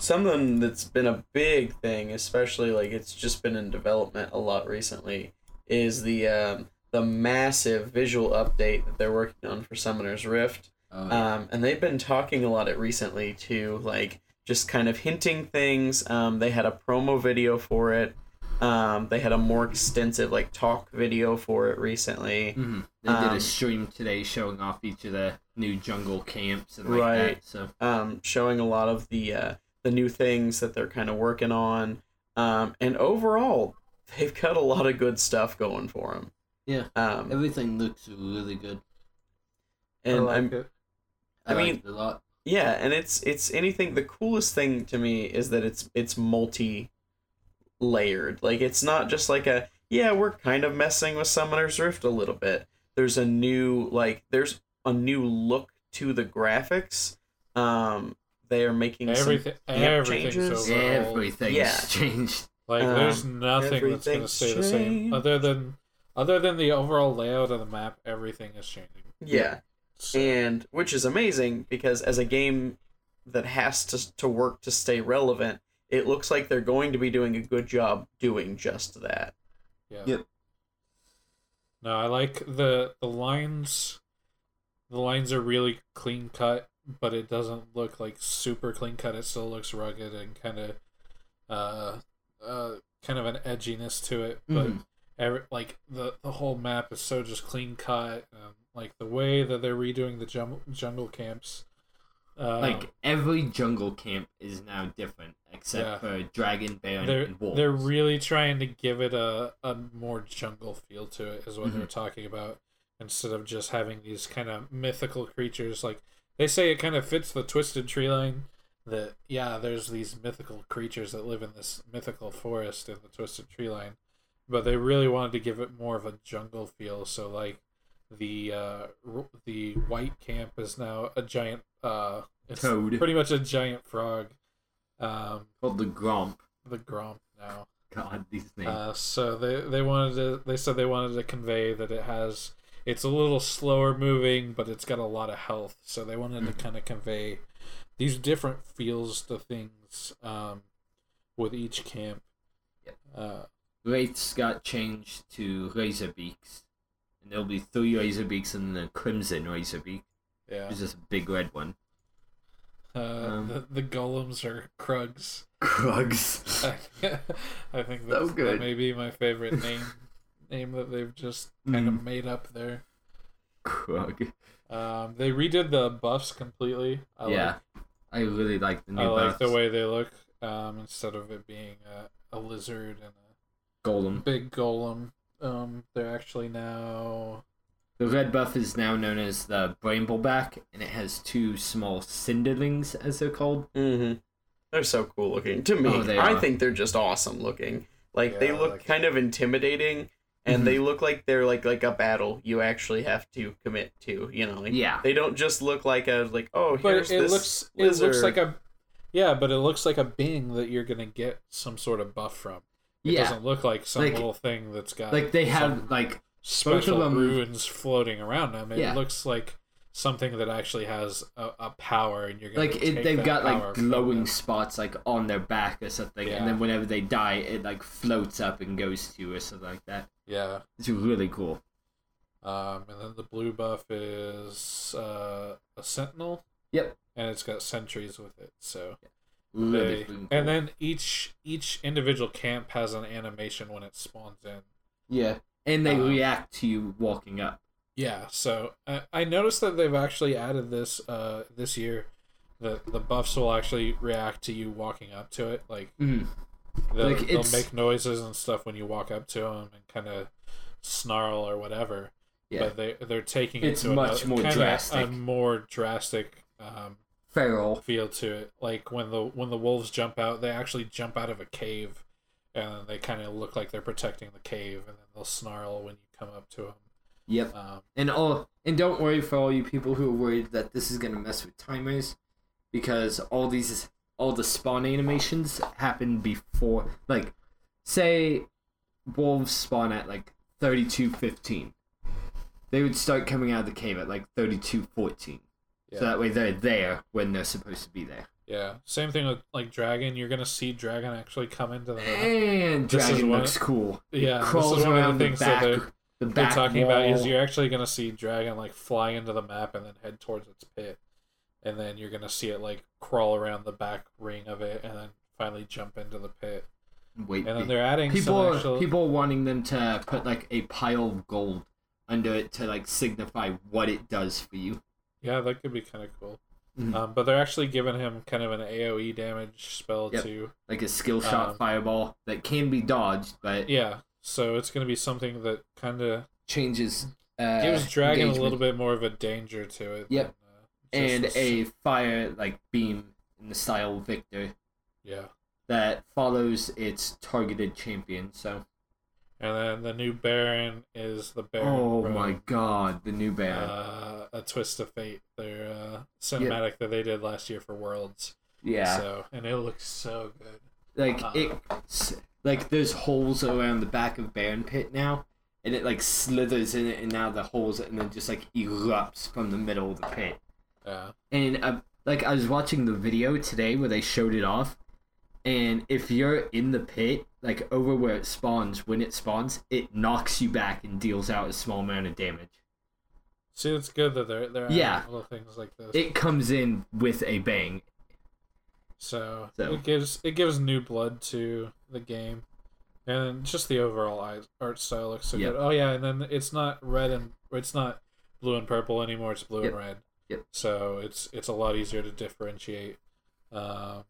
Something that's been a big thing, especially like it's just been in development a lot recently, is the um, the massive visual update that they're working on for Summoner's Rift. Um, and they've been talking a lot it recently too, like just kind of hinting things. Um, they had a promo video for it. Um, they had a more extensive like talk video for it recently. mhm. they did um, a stream today showing off each of the new jungle camps and like Right. that. So um, showing a lot of the uh, the new things that they're kind of working on. Um, and overall, (laughs) they've got a lot of good stuff going for them. Yeah. Um, everything looks really good. and I like I'm, it. I, I like mean- it a lot. yeah, and it's it's anything. The coolest thing to me is that it's it's multi layered. Like it's not just like a yeah, we're kind of messing with Summoner's Rift a little bit. There's a new like there's a new look to the graphics. Um, they are making some Everything, amp everything's changes. overhauled. Everything's Yeah. changed. Like, Um, there's nothing that's gonna everything's stay the same, other than other than the overall layout of the map. Everything is changing. yeah. So, and which is amazing because as a game that has to to work to stay relevant, it looks like they're going to be doing a good job doing just that. yeah. Yep. No, I like the the lines the lines are really clean cut, but it doesn't look like super clean cut. It still looks rugged and kind of, uh, uh, kind of an edginess to it. But Mhm. every, like the the whole map is so just clean cut. Um, like the way that they're redoing the jungle jungle camps. Uh, like every jungle camp is now different except Yeah. for dragon, bear, they're and wolves. they're really trying to give it a, a more jungle feel to it is what Mm-hmm. they're talking about instead of just having these kind of mythical creatures like they say it kind of fits the twisted tree line that yeah there's these mythical creatures that live in this mythical forest in the twisted tree line but they really wanted to give it more of a jungle feel so like the uh r- the white camp is now a giant uh it's Toad. pretty much a giant frog um called the Gromp. the gromp now God, these names. uh, so they they wanted to they said they wanted to convey that it has it's a little slower moving but it's got a lot of health so they wanted to kind of convey these different feels to things um, with each camp Yep. uh, Wraiths got changed to Razorbeaks. And there'll be three Razorbeaks and the Crimson Razorbeak, yeah which just a big red one. uh, um, the, the golems are krugs Krugs. (laughs) I think So good. that may be my favorite name name that they've just kind of Mm. made up there Krug. um, they redid the buffs completely I like yeah. I really like the new I like the way they look. Um, instead of it being a, a lizard and a Golem. big golem, um, they're actually now. The red buff is now known as the Brambleback, and it has two small cinderlings, as they're called. Mm-hmm. They're so cool looking. To me, Oh, I are. think they're just awesome looking. Like they look like- kind of intimidating, and Mhm. they look like they're like like a battle you actually have to commit to. You know, like, Yeah. they don't just look like a like oh But here's it this looks lizard. it looks like a yeah, but it looks like a being that you're gonna get some sort of buff from. It Yeah. doesn't look like some Like- little thing that's got Like they have like special them- ruins floating around them. It Yeah. looks like something that actually has a, a power, and you're gonna like it, they've got like glowing spots like on their back or something, Yeah. and then whenever they die, it like floats up and goes to you or something like that. Yeah. It's really cool. Um, and then the blue buff is uh, a sentinel. Yep. And it's got sentries with it. So Really they, cool. and then each each individual camp has an animation when it spawns in. yeah, and they um, react to you walking up. Yeah. So I, I noticed that they've actually added this uh this year. The the buffs will actually react to you walking up to it. Like Mm. They'll, Like, they'll make noises and stuff when you walk up to them and kind of snarl or whatever. Yeah, But they they're taking It's it to much another, more drastic. a more drastic um, feral. feel to it. Like when the when the wolves jump out, they actually jump out of a cave, and they kind of look like they're protecting the cave, and then they'll snarl when you come up to them. Yep. Um, And all and don't worry for all you people who are worried that this is gonna mess with timers, because all these all the spawn animations happen before like say wolves spawn at like thirty two fifteen. They would start coming out of the cave at like thirty two fourteen. yeah, So that way they're there when they're supposed to be there. yeah. Same thing with like dragon. You're gonna see dragon actually come into the. Map. And This dragon one- looks cool. Yeah, this Crawls is one of around the the things that back. they're, the they're back talking about is you're actually gonna see dragon like fly into the map and then head towards its pit, and then you're gonna see it like crawl around the back ring of it and then finally jump into the pit. Wait, And then they're adding people some actual. people wanting them to put like a pile of gold under it to like signify what it does for you. Yeah, that could be kind of cool. Mhm. Um, but they're actually giving him kind of an AOE damage spell Yep. too. Like a skill shot Um, fireball that can be dodged, but Yeah, so it's going to be something that kind of changes. Uh, gives Dragon a little bit more of a danger to it. Yep. And a fire like beam in the style Viktor yeah. that follows its targeted champion. So, And then the new Baron is the Baron. oh from, my god, the new Baron. Uh, a twist of fate. Their uh, cinematic that they did last year for Worlds. yeah, So and it looks so good. like uh, it, like there's holes around the back of Baron Pit now, and it like slithers in it, and now the holes, and then just like erupts from the middle of the pit. Yeah. And uh, like I was watching the video today where they showed it off, and if you're in the pit, like over where it spawns, when it spawns, it knocks you back and deals out a small amount of damage. See, it's good that they're they're Yeah. little things like this. It comes in with a bang. so, So- it gives it gives new blood to the game, and just the overall art style looks so Yep. good. Oh yeah, and then it's not red and it's not blue and purple anymore. It's blue Yep. and red. Yep. So it's it's a lot easier to differentiate. Um,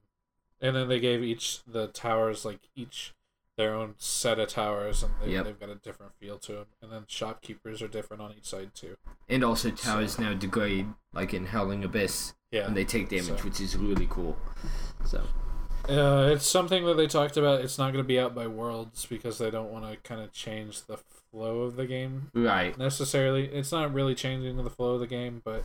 and then they gave each the towers like each their own set of towers, and they, Yep. they've got a different feel to them. And then shopkeepers are different on each side too. And also towers now degrade, like in Howling Abyss, Yeah. and they take damage, So- which is really cool. So Uh, it's something that they talked about. It's not going to be out by worlds because they don't want to kind of change the flow of the game right, necessarily. It's not really changing the flow of the game, but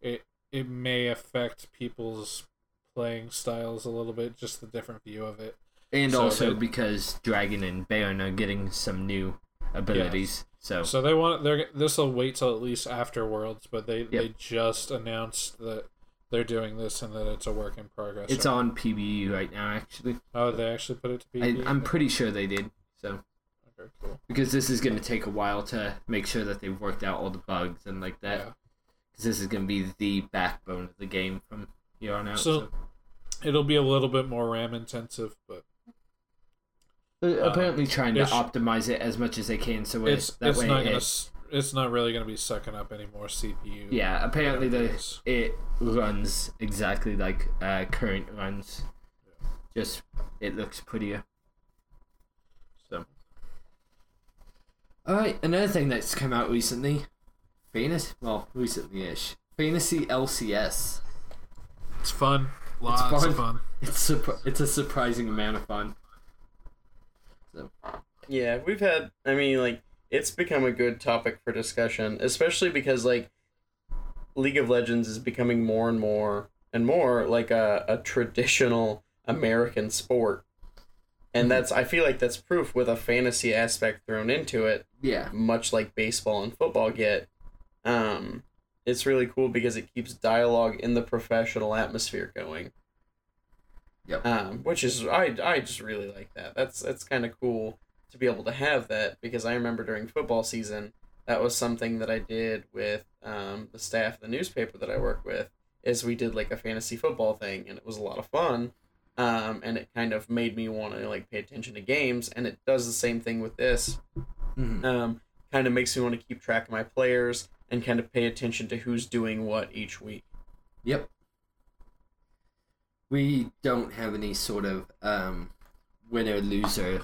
it it may affect people's playing styles a little bit, just the different view of it. and So also they- because Dragon and Baron are getting some new abilities. So So they want they're this will wait till at least after worlds, but they they just announced that they're doing this and that it's a work in progress. it's on PBE right now, actually. Oh, they actually put it to be. I, I'm pretty sure they did. So okay, cool. because this is going to take a while to make sure that they've worked out all the bugs and like that. Yeah. Because this is going to be the backbone of the game from here on out. So- So, It'll be a little bit more RAM intensive, but They're apparently trying to optimize it as much as they can. So it's that it's way, not it, gonna it's not really gonna be sucking up any more CPU. yeah. Apparently, the it runs exactly like uh, current runs. Just it looks prettier. So. All right, another thing that's come out recently, Fantasy. Well, recently-ish. Fantasy LCS. It's fun. Lots fun. of fun. It's surpri- it's a surprising amount of fun. So Yeah, we've had. I mean, like it's become a good topic for discussion, especially because like League of Legends is becoming more and more and more like a, a traditional American sport. And Mhm. that's I feel like that's proof with a fantasy aspect thrown into it, yeah, much like baseball and football get. Um it's really cool because it keeps dialogue in the professional atmosphere going. Yep. Um, which is I I just really like that. That's that's kind of cool to be able to have that because I remember during football season that was something that I did with um, the staff of the newspaper that I work with is we did like a fantasy football thing and it was a lot of fun. Um, and it kind of made me want to like pay attention to games and it does the same thing with this Mhm. um, kind of makes me want to keep track of my players and kind of pay attention to who's doing what each week. Yep. We don't have any sort of um, winner loser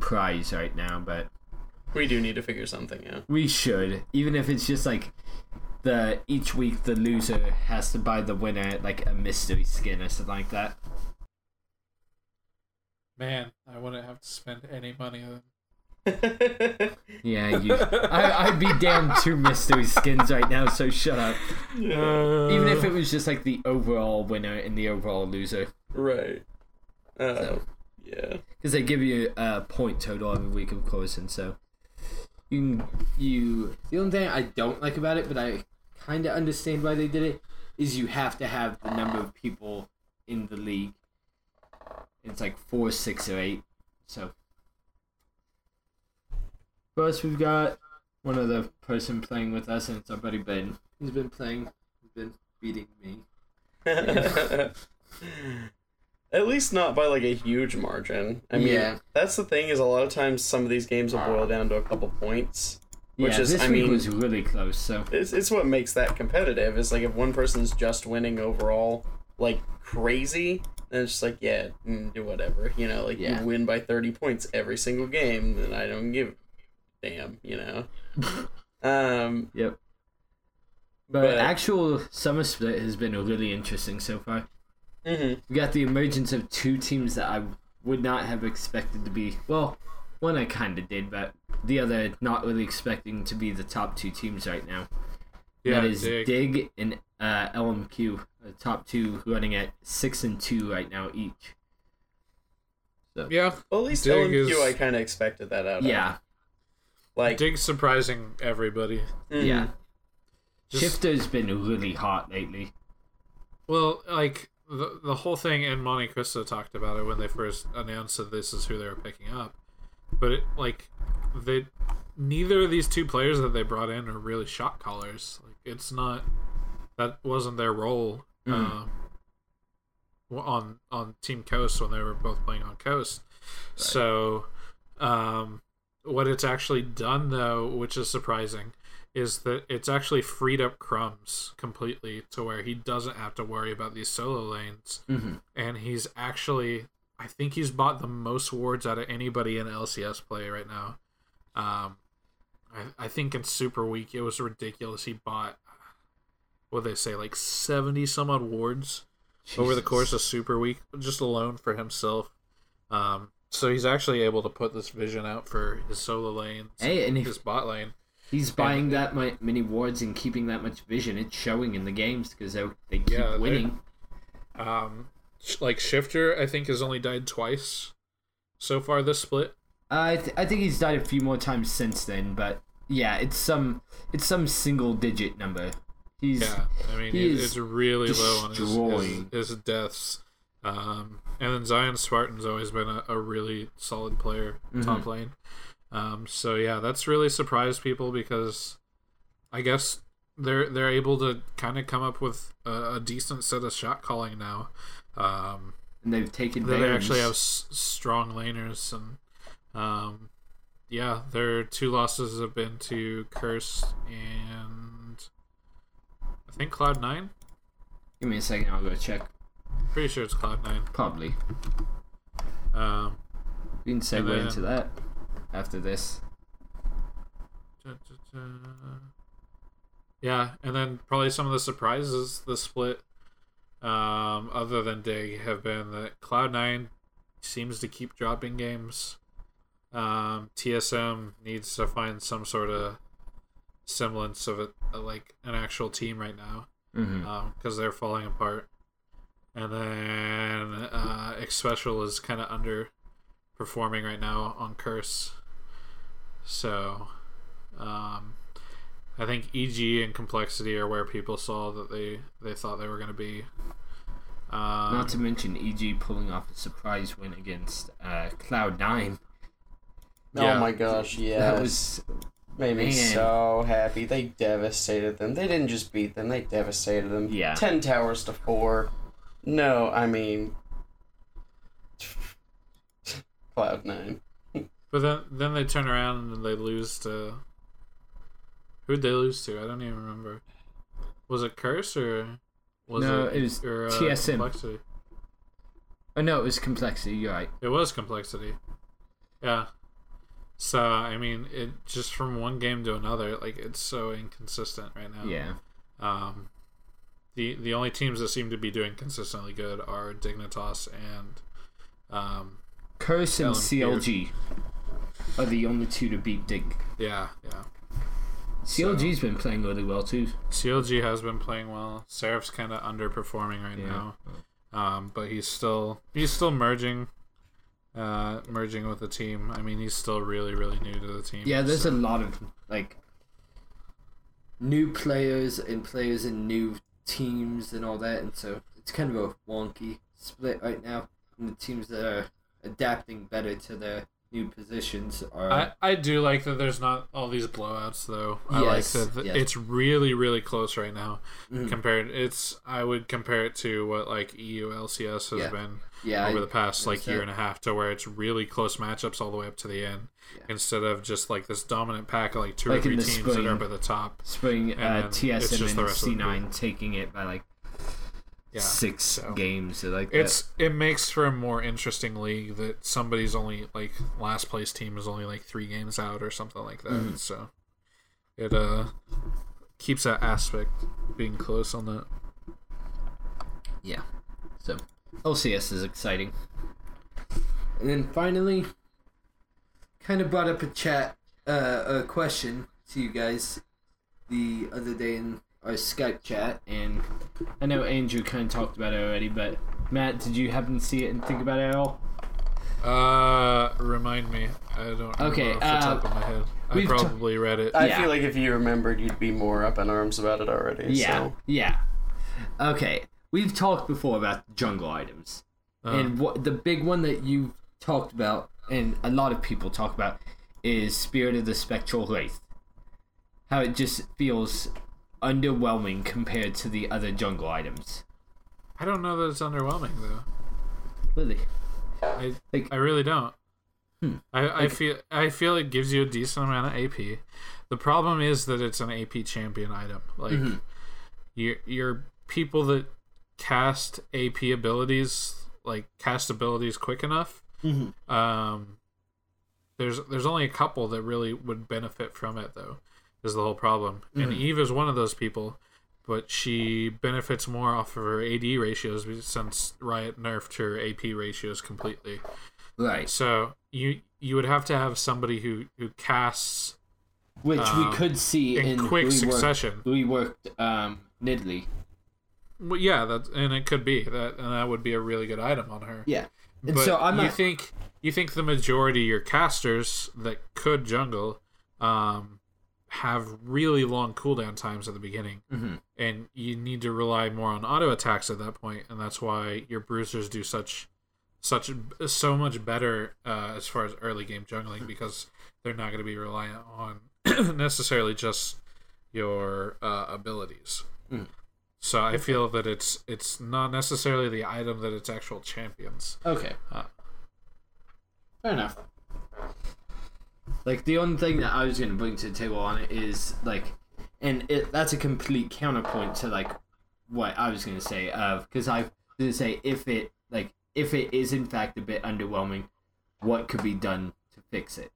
prize right now, but We do need to figure something out. we should. Even if it's just like the each week the loser has to buy the winner like a mystery skin or something like that. Man, I wouldn't have to spend any money on (laughs) Yeah, you. I, (laughs) I'd be down two mystery skins right now, so shut up. Uh, Even if it was just like the overall winner and the overall loser, right. Uh, So. Yeah. because they give you a point total every week, of course, and so you can, you. The only thing I don't like about it, but I kind of understand why they did it, is you have to have the number of people in the league. It's like four, six, or eight. So first we've got one of the person playing with us, and it's our buddy Ben. He's been playing. He's been beating me. (laughs) At least not by like a huge margin. I mean, Yeah. that's the thing is a lot of times some of these games will boil down to a couple points. Which yeah, is- this I week mean- was really close. So It's, it's what makes that competitive. Is like if one person's just winning overall, like crazy, then it's just like yeah, mm, do whatever. You know, like Yeah. you win by thirty points every single game, then I don't give damn. You know. (laughs) um, Yep. But, But- actual summer split has been really interesting so far. mhm. We got the emergence of two teams that I would not have expected to be. Well, one I kind of did, but the other not really expecting to be the top two teams right now. yeah, that is dig. Dig, and uh, LMQ, the top two running at six and two right now each. Yeah, Well, at least Dig LMQ, is- I kind of expected that out. of. Yeah, like Dig surprising everybody. mhm. yeah. Just- Shiphtur's been really hot lately. Well, like the the whole thing, and MonteCristo talked about it when they first announced that this is who they were picking up. But it, like, they neither of these two players that they brought in are really shot callers. Like it's not that wasn't their role Mhm. uh, on on Team Coast when they were both playing on Coast. So, um, what it's actually done though, which is surprising, is that it's actually freed up Crumbzz completely to where he doesn't have to worry about these solo lanes, Mhm. and he's actually, I think he's bought the most wards out of anybody in LCS play right now. Um, I, I think in Super Week it was ridiculous. He bought, what they say, like seventy some odd wards over the course of Super Week, just alone for himself. Um, so he's actually able to put this vision out for his solo lanes, Hey, and his bot lane. he's buying that many wards and keeping that much vision, it's showing in the games because they, they keep Yeah, winning. Um, like Shiphtur, I think has only died twice so far this split. I th- I think he's died a few more times since then, but yeah, it's some it's some single digit number. He's Yeah, I mean he it- it's really low on his, his, his deaths. Um, and then ZionSpartan's always been a, a really solid player top Mhm. lane. Um, so yeah, that's really surprised people because I guess they're they're able to kind of come up with a, a decent set of shot calling now. Um, and they've taken they actually have s- strong laners and um, yeah, their two losses have been to Curse and I think Cloud Nine. Give me a second, I'll go check. Pretty sure it's Cloud Nine. Probably. Um, We can segue then- into that after this. da, da, da. Yeah, and then probably some of the surprises the split, um, other than Dig, have been that Cloud Nine seems to keep dropping games. Um, TSM needs to find some sort of semblance of it, like an actual team right now, Mm-hmm. because they're falling apart. And then uh, Xpecial is kind of underperforming right now on Curse. So, um, I think EG and Complexity are where people saw that they, they thought they were going to be. Um, Not to mention EG pulling off a surprise win against uh, Cloud Nine. Yeah. Oh my gosh, yeah. (laughs) That was made me man. so happy. They devastated them. They didn't just beat them, they devastated them. Yeah. Ten towers to four. No, I mean Cloud nine. But then then they turn around and they lose to. Who'd they lose to? I don't even remember. Was it Curse or was No, it, it was or, uh, TSM. Complexity? oh no, it was complexity. You're right. It was Complexity. Yeah. So I mean, it just from one game to another, like it's so inconsistent right now. Yeah. Um, the the only teams that seem to be doing consistently good are Dignitas and um, Curse and CLG are the only two to beat Dig. yeah, yeah. CLG's been playing really well too. CLG has been playing well. Seraph's kind of underperforming right Yeah. now, um, but he's still he's still merging, uh, merging with the team. I mean, he's still really really new to the team. Yeah, there's so- a lot of like new players and players in new teams and all that, and so it's kind of a wonky split right now. And the teams that are adapting better to their new positions are I, I do like that there's not all these blowouts though. I Yes, like that th- yes. it's really really close right now. Mhm. Compared, it's I would compare it to what like EU LCS has Yeah. been yeah over I- the past like year and a half, to where it's really close matchups all the way up to the end, Yeah. instead of just like this dominant pack of like two Like or three teams that are up at the top. spring uh, TSM and rest of the C9 taking it by like Yeah, six so. games. Like that. It's it makes for a more interesting league that somebody's only like last place team is only like three games out or something like that. Mhm. So it uh keeps that aspect being close on that. Yeah. So LCS is exciting. And then finally, kind of brought up a chat, uh, a question to you guys the other day in our Skype chat, and I know Andrew kind of talked about it already, but Matt, did you happen to see it and think about it at all? Uh, remind me. I don't. Okay, Okay. Off the top uh, of my head, I we've t- probably read it. I Yeah. feel like if you remembered you'd be more up in arms about it already. Yeah. So. Yeah. Okay. We've talked before about jungle items. Uh, And what the big one that you've talked about, and a lot of people talk about, is Spirit of the Spectral Wraith. How it just feels underwhelming compared to the other jungle items. I don't know that it's underwhelming though. Really? I Like- I really don't. Hmm. I, I feel I feel it gives you a decent amount of AP. The problem is that it's an AP champion item. Like Mhm. your your people that cast AP abilities, like cast abilities quick enough. Mm-hmm. Um, there's there's only a couple that really would benefit from it though. Is the whole problem. And Mhm. Eve is one of those people, but she benefits more off of her AD ratios since Riot nerfed her AP ratios completely. Right. So you you would have to have somebody who who casts Which Um, we could see in in, quick succession. reworked um, Nidalee. Well, yeah, that and it could be that, and that would be a really good item on her. Yeah. And But so I'm you not. think you think the majority of your casters that could jungle um, have really long cooldown times at the beginning, Mhm. and you need to rely more on auto attacks at that point, and that's why your bruisers do such such so much better uh, as far as early game jungling because they're not going to be reliant on (clears throat) necessarily just your uh, abilities. Mm. So I feel that it's it's not necessarily the item that it's actual champions. Okay. Uh, Fair enough. Like the only thing that I was going to bring to the table on it is like, and it that's a complete counterpoint to like what I was going to say of because I was going to say if it like if it is in fact a bit underwhelming, what could be done to fix it?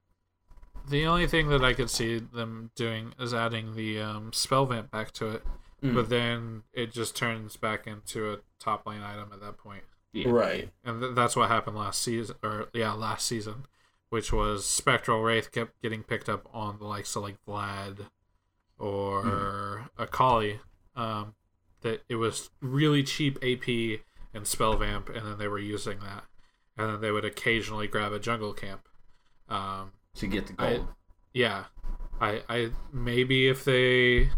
The only thing that I could see them doing is adding the um, spell vamp back to it, Mm. but then it just turns back into a top lane item at that point, Yeah. Right. and th- that's what happened last season, or yeah, last season, which was Spectral Wraith kept getting picked up on the likes of like Vlad or Akali. Um, that it was really cheap AP and spell vamp, and then they were using that, and then they would occasionally grab a jungle camp. Um, to get the I- gold. yeah i i maybe if they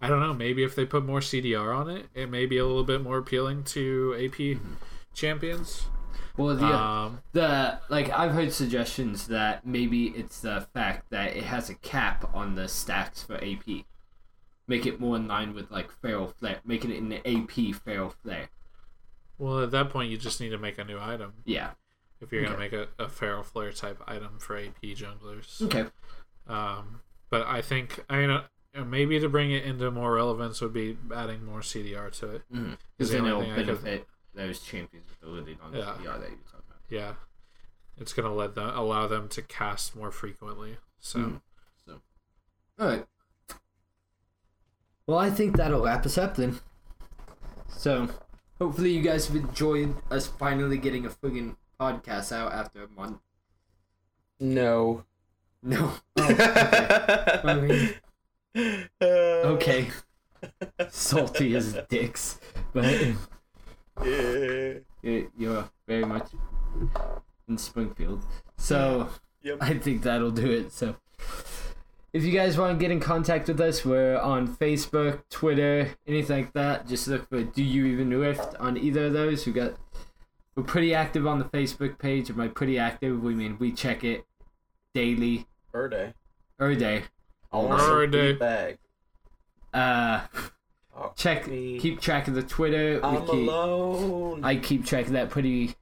i don't know maybe if they put more cdr on it it may be a little bit more appealing to ap champions well, the um the like I've heard suggestions that maybe it's the fact that it has a cap on the stacks for AP. Make it more in line with like Feral Flare. Make it an AP Feral Flare. well at that point you just need to make a new item Yeah. if you're gonna make a, a feral flare type item for ap junglers Okay. um but i think i mean maybe to bring it into more relevance would be adding more cdr to it Because the then only it'll thing I could- benefit those champions ability on Yeah. the CR that you're talking about. yeah it's gonna let them allow them to cast more frequently so Mm. So, all right. Well, I think that'll wrap us up then. So, hopefully, you guys have enjoyed us finally getting a friggin' podcast out after a month. No. No. Oh, (laughs) okay. I mean, okay. Salty as dicks, but Yeah. you- you're very much in Springfield. So Yep. I think that'll do it. So if you guys want to get in contact with us, we're on Facebook, Twitter, anything like that. Just look for Do You Even Rift on either of those. We got we're pretty active on the Facebook page. And by pretty active, we mean we check it daily, Birthday. every day. Almost Birthday. a beat bag. Uh, (laughs) Talk check, me. keep track of the Twitter. I'm keep, alone. I keep track of that pretty,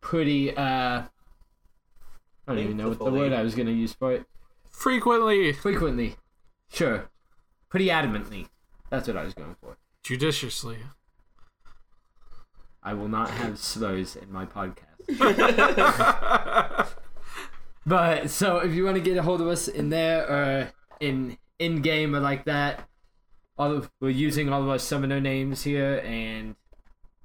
pretty. uh I don't even know what the word I was gonna use for it. frequently Frequently, sure, pretty adamantly. That's what I was going for. judiciously I will not have slurs in my podcast. (laughs) But so if you want to get a hold of us in there or in in game or like that, all of, we're using all of our summoner names here and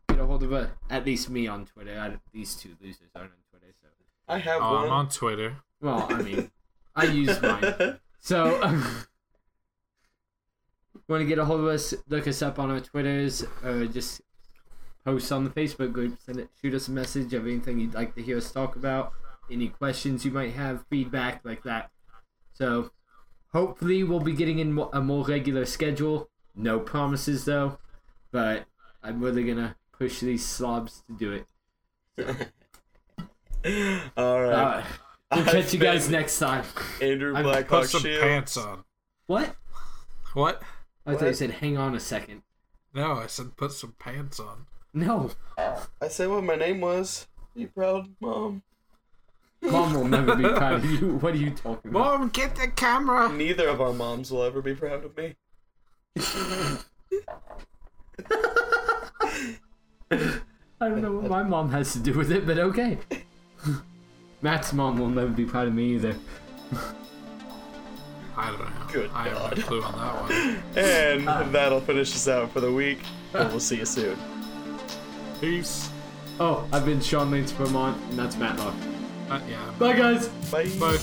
get a hold of us. At least me on Twitter. I, these two losers aren't on Twitter, so I have oh, one. i'm on twitter well, I mean, I (laughs) use mine. So, um, want to get a hold of us? Look us up on our Twitters, or just post on the Facebook group. Send it, shoot us a message of anything you'd like to hear us talk about, any questions you might have, feedback like that. So, hopefully, we'll be getting in a more regular schedule. No promises though, but I'm really gonna push these slobs to do it. (laughs) All right. Uh, we'll I've catch you guys next time. Andrew I'm- Blackhawk put some Shields. pants on What? what I I thought you said, "Hang on a second. No, I said put some pants on. No, I said what my name was. You proud, mom? Mom will never be (laughs) proud of you. What are you talking about? Mom, get the camera. Neither of our moms will ever be proud of me. (laughs) I don't know what my mom has to do with it, but okay. (laughs) Matt's mom will never be proud of me either. I don't know. Good I have God. no clue on that one. And ah. that'll finish us out for the week. And we'll see you soon. Peace. Oh, I've been Sean Lanes Vermont, and that's Matt Locke. Yeah. Bye, guys. Bye. Bye.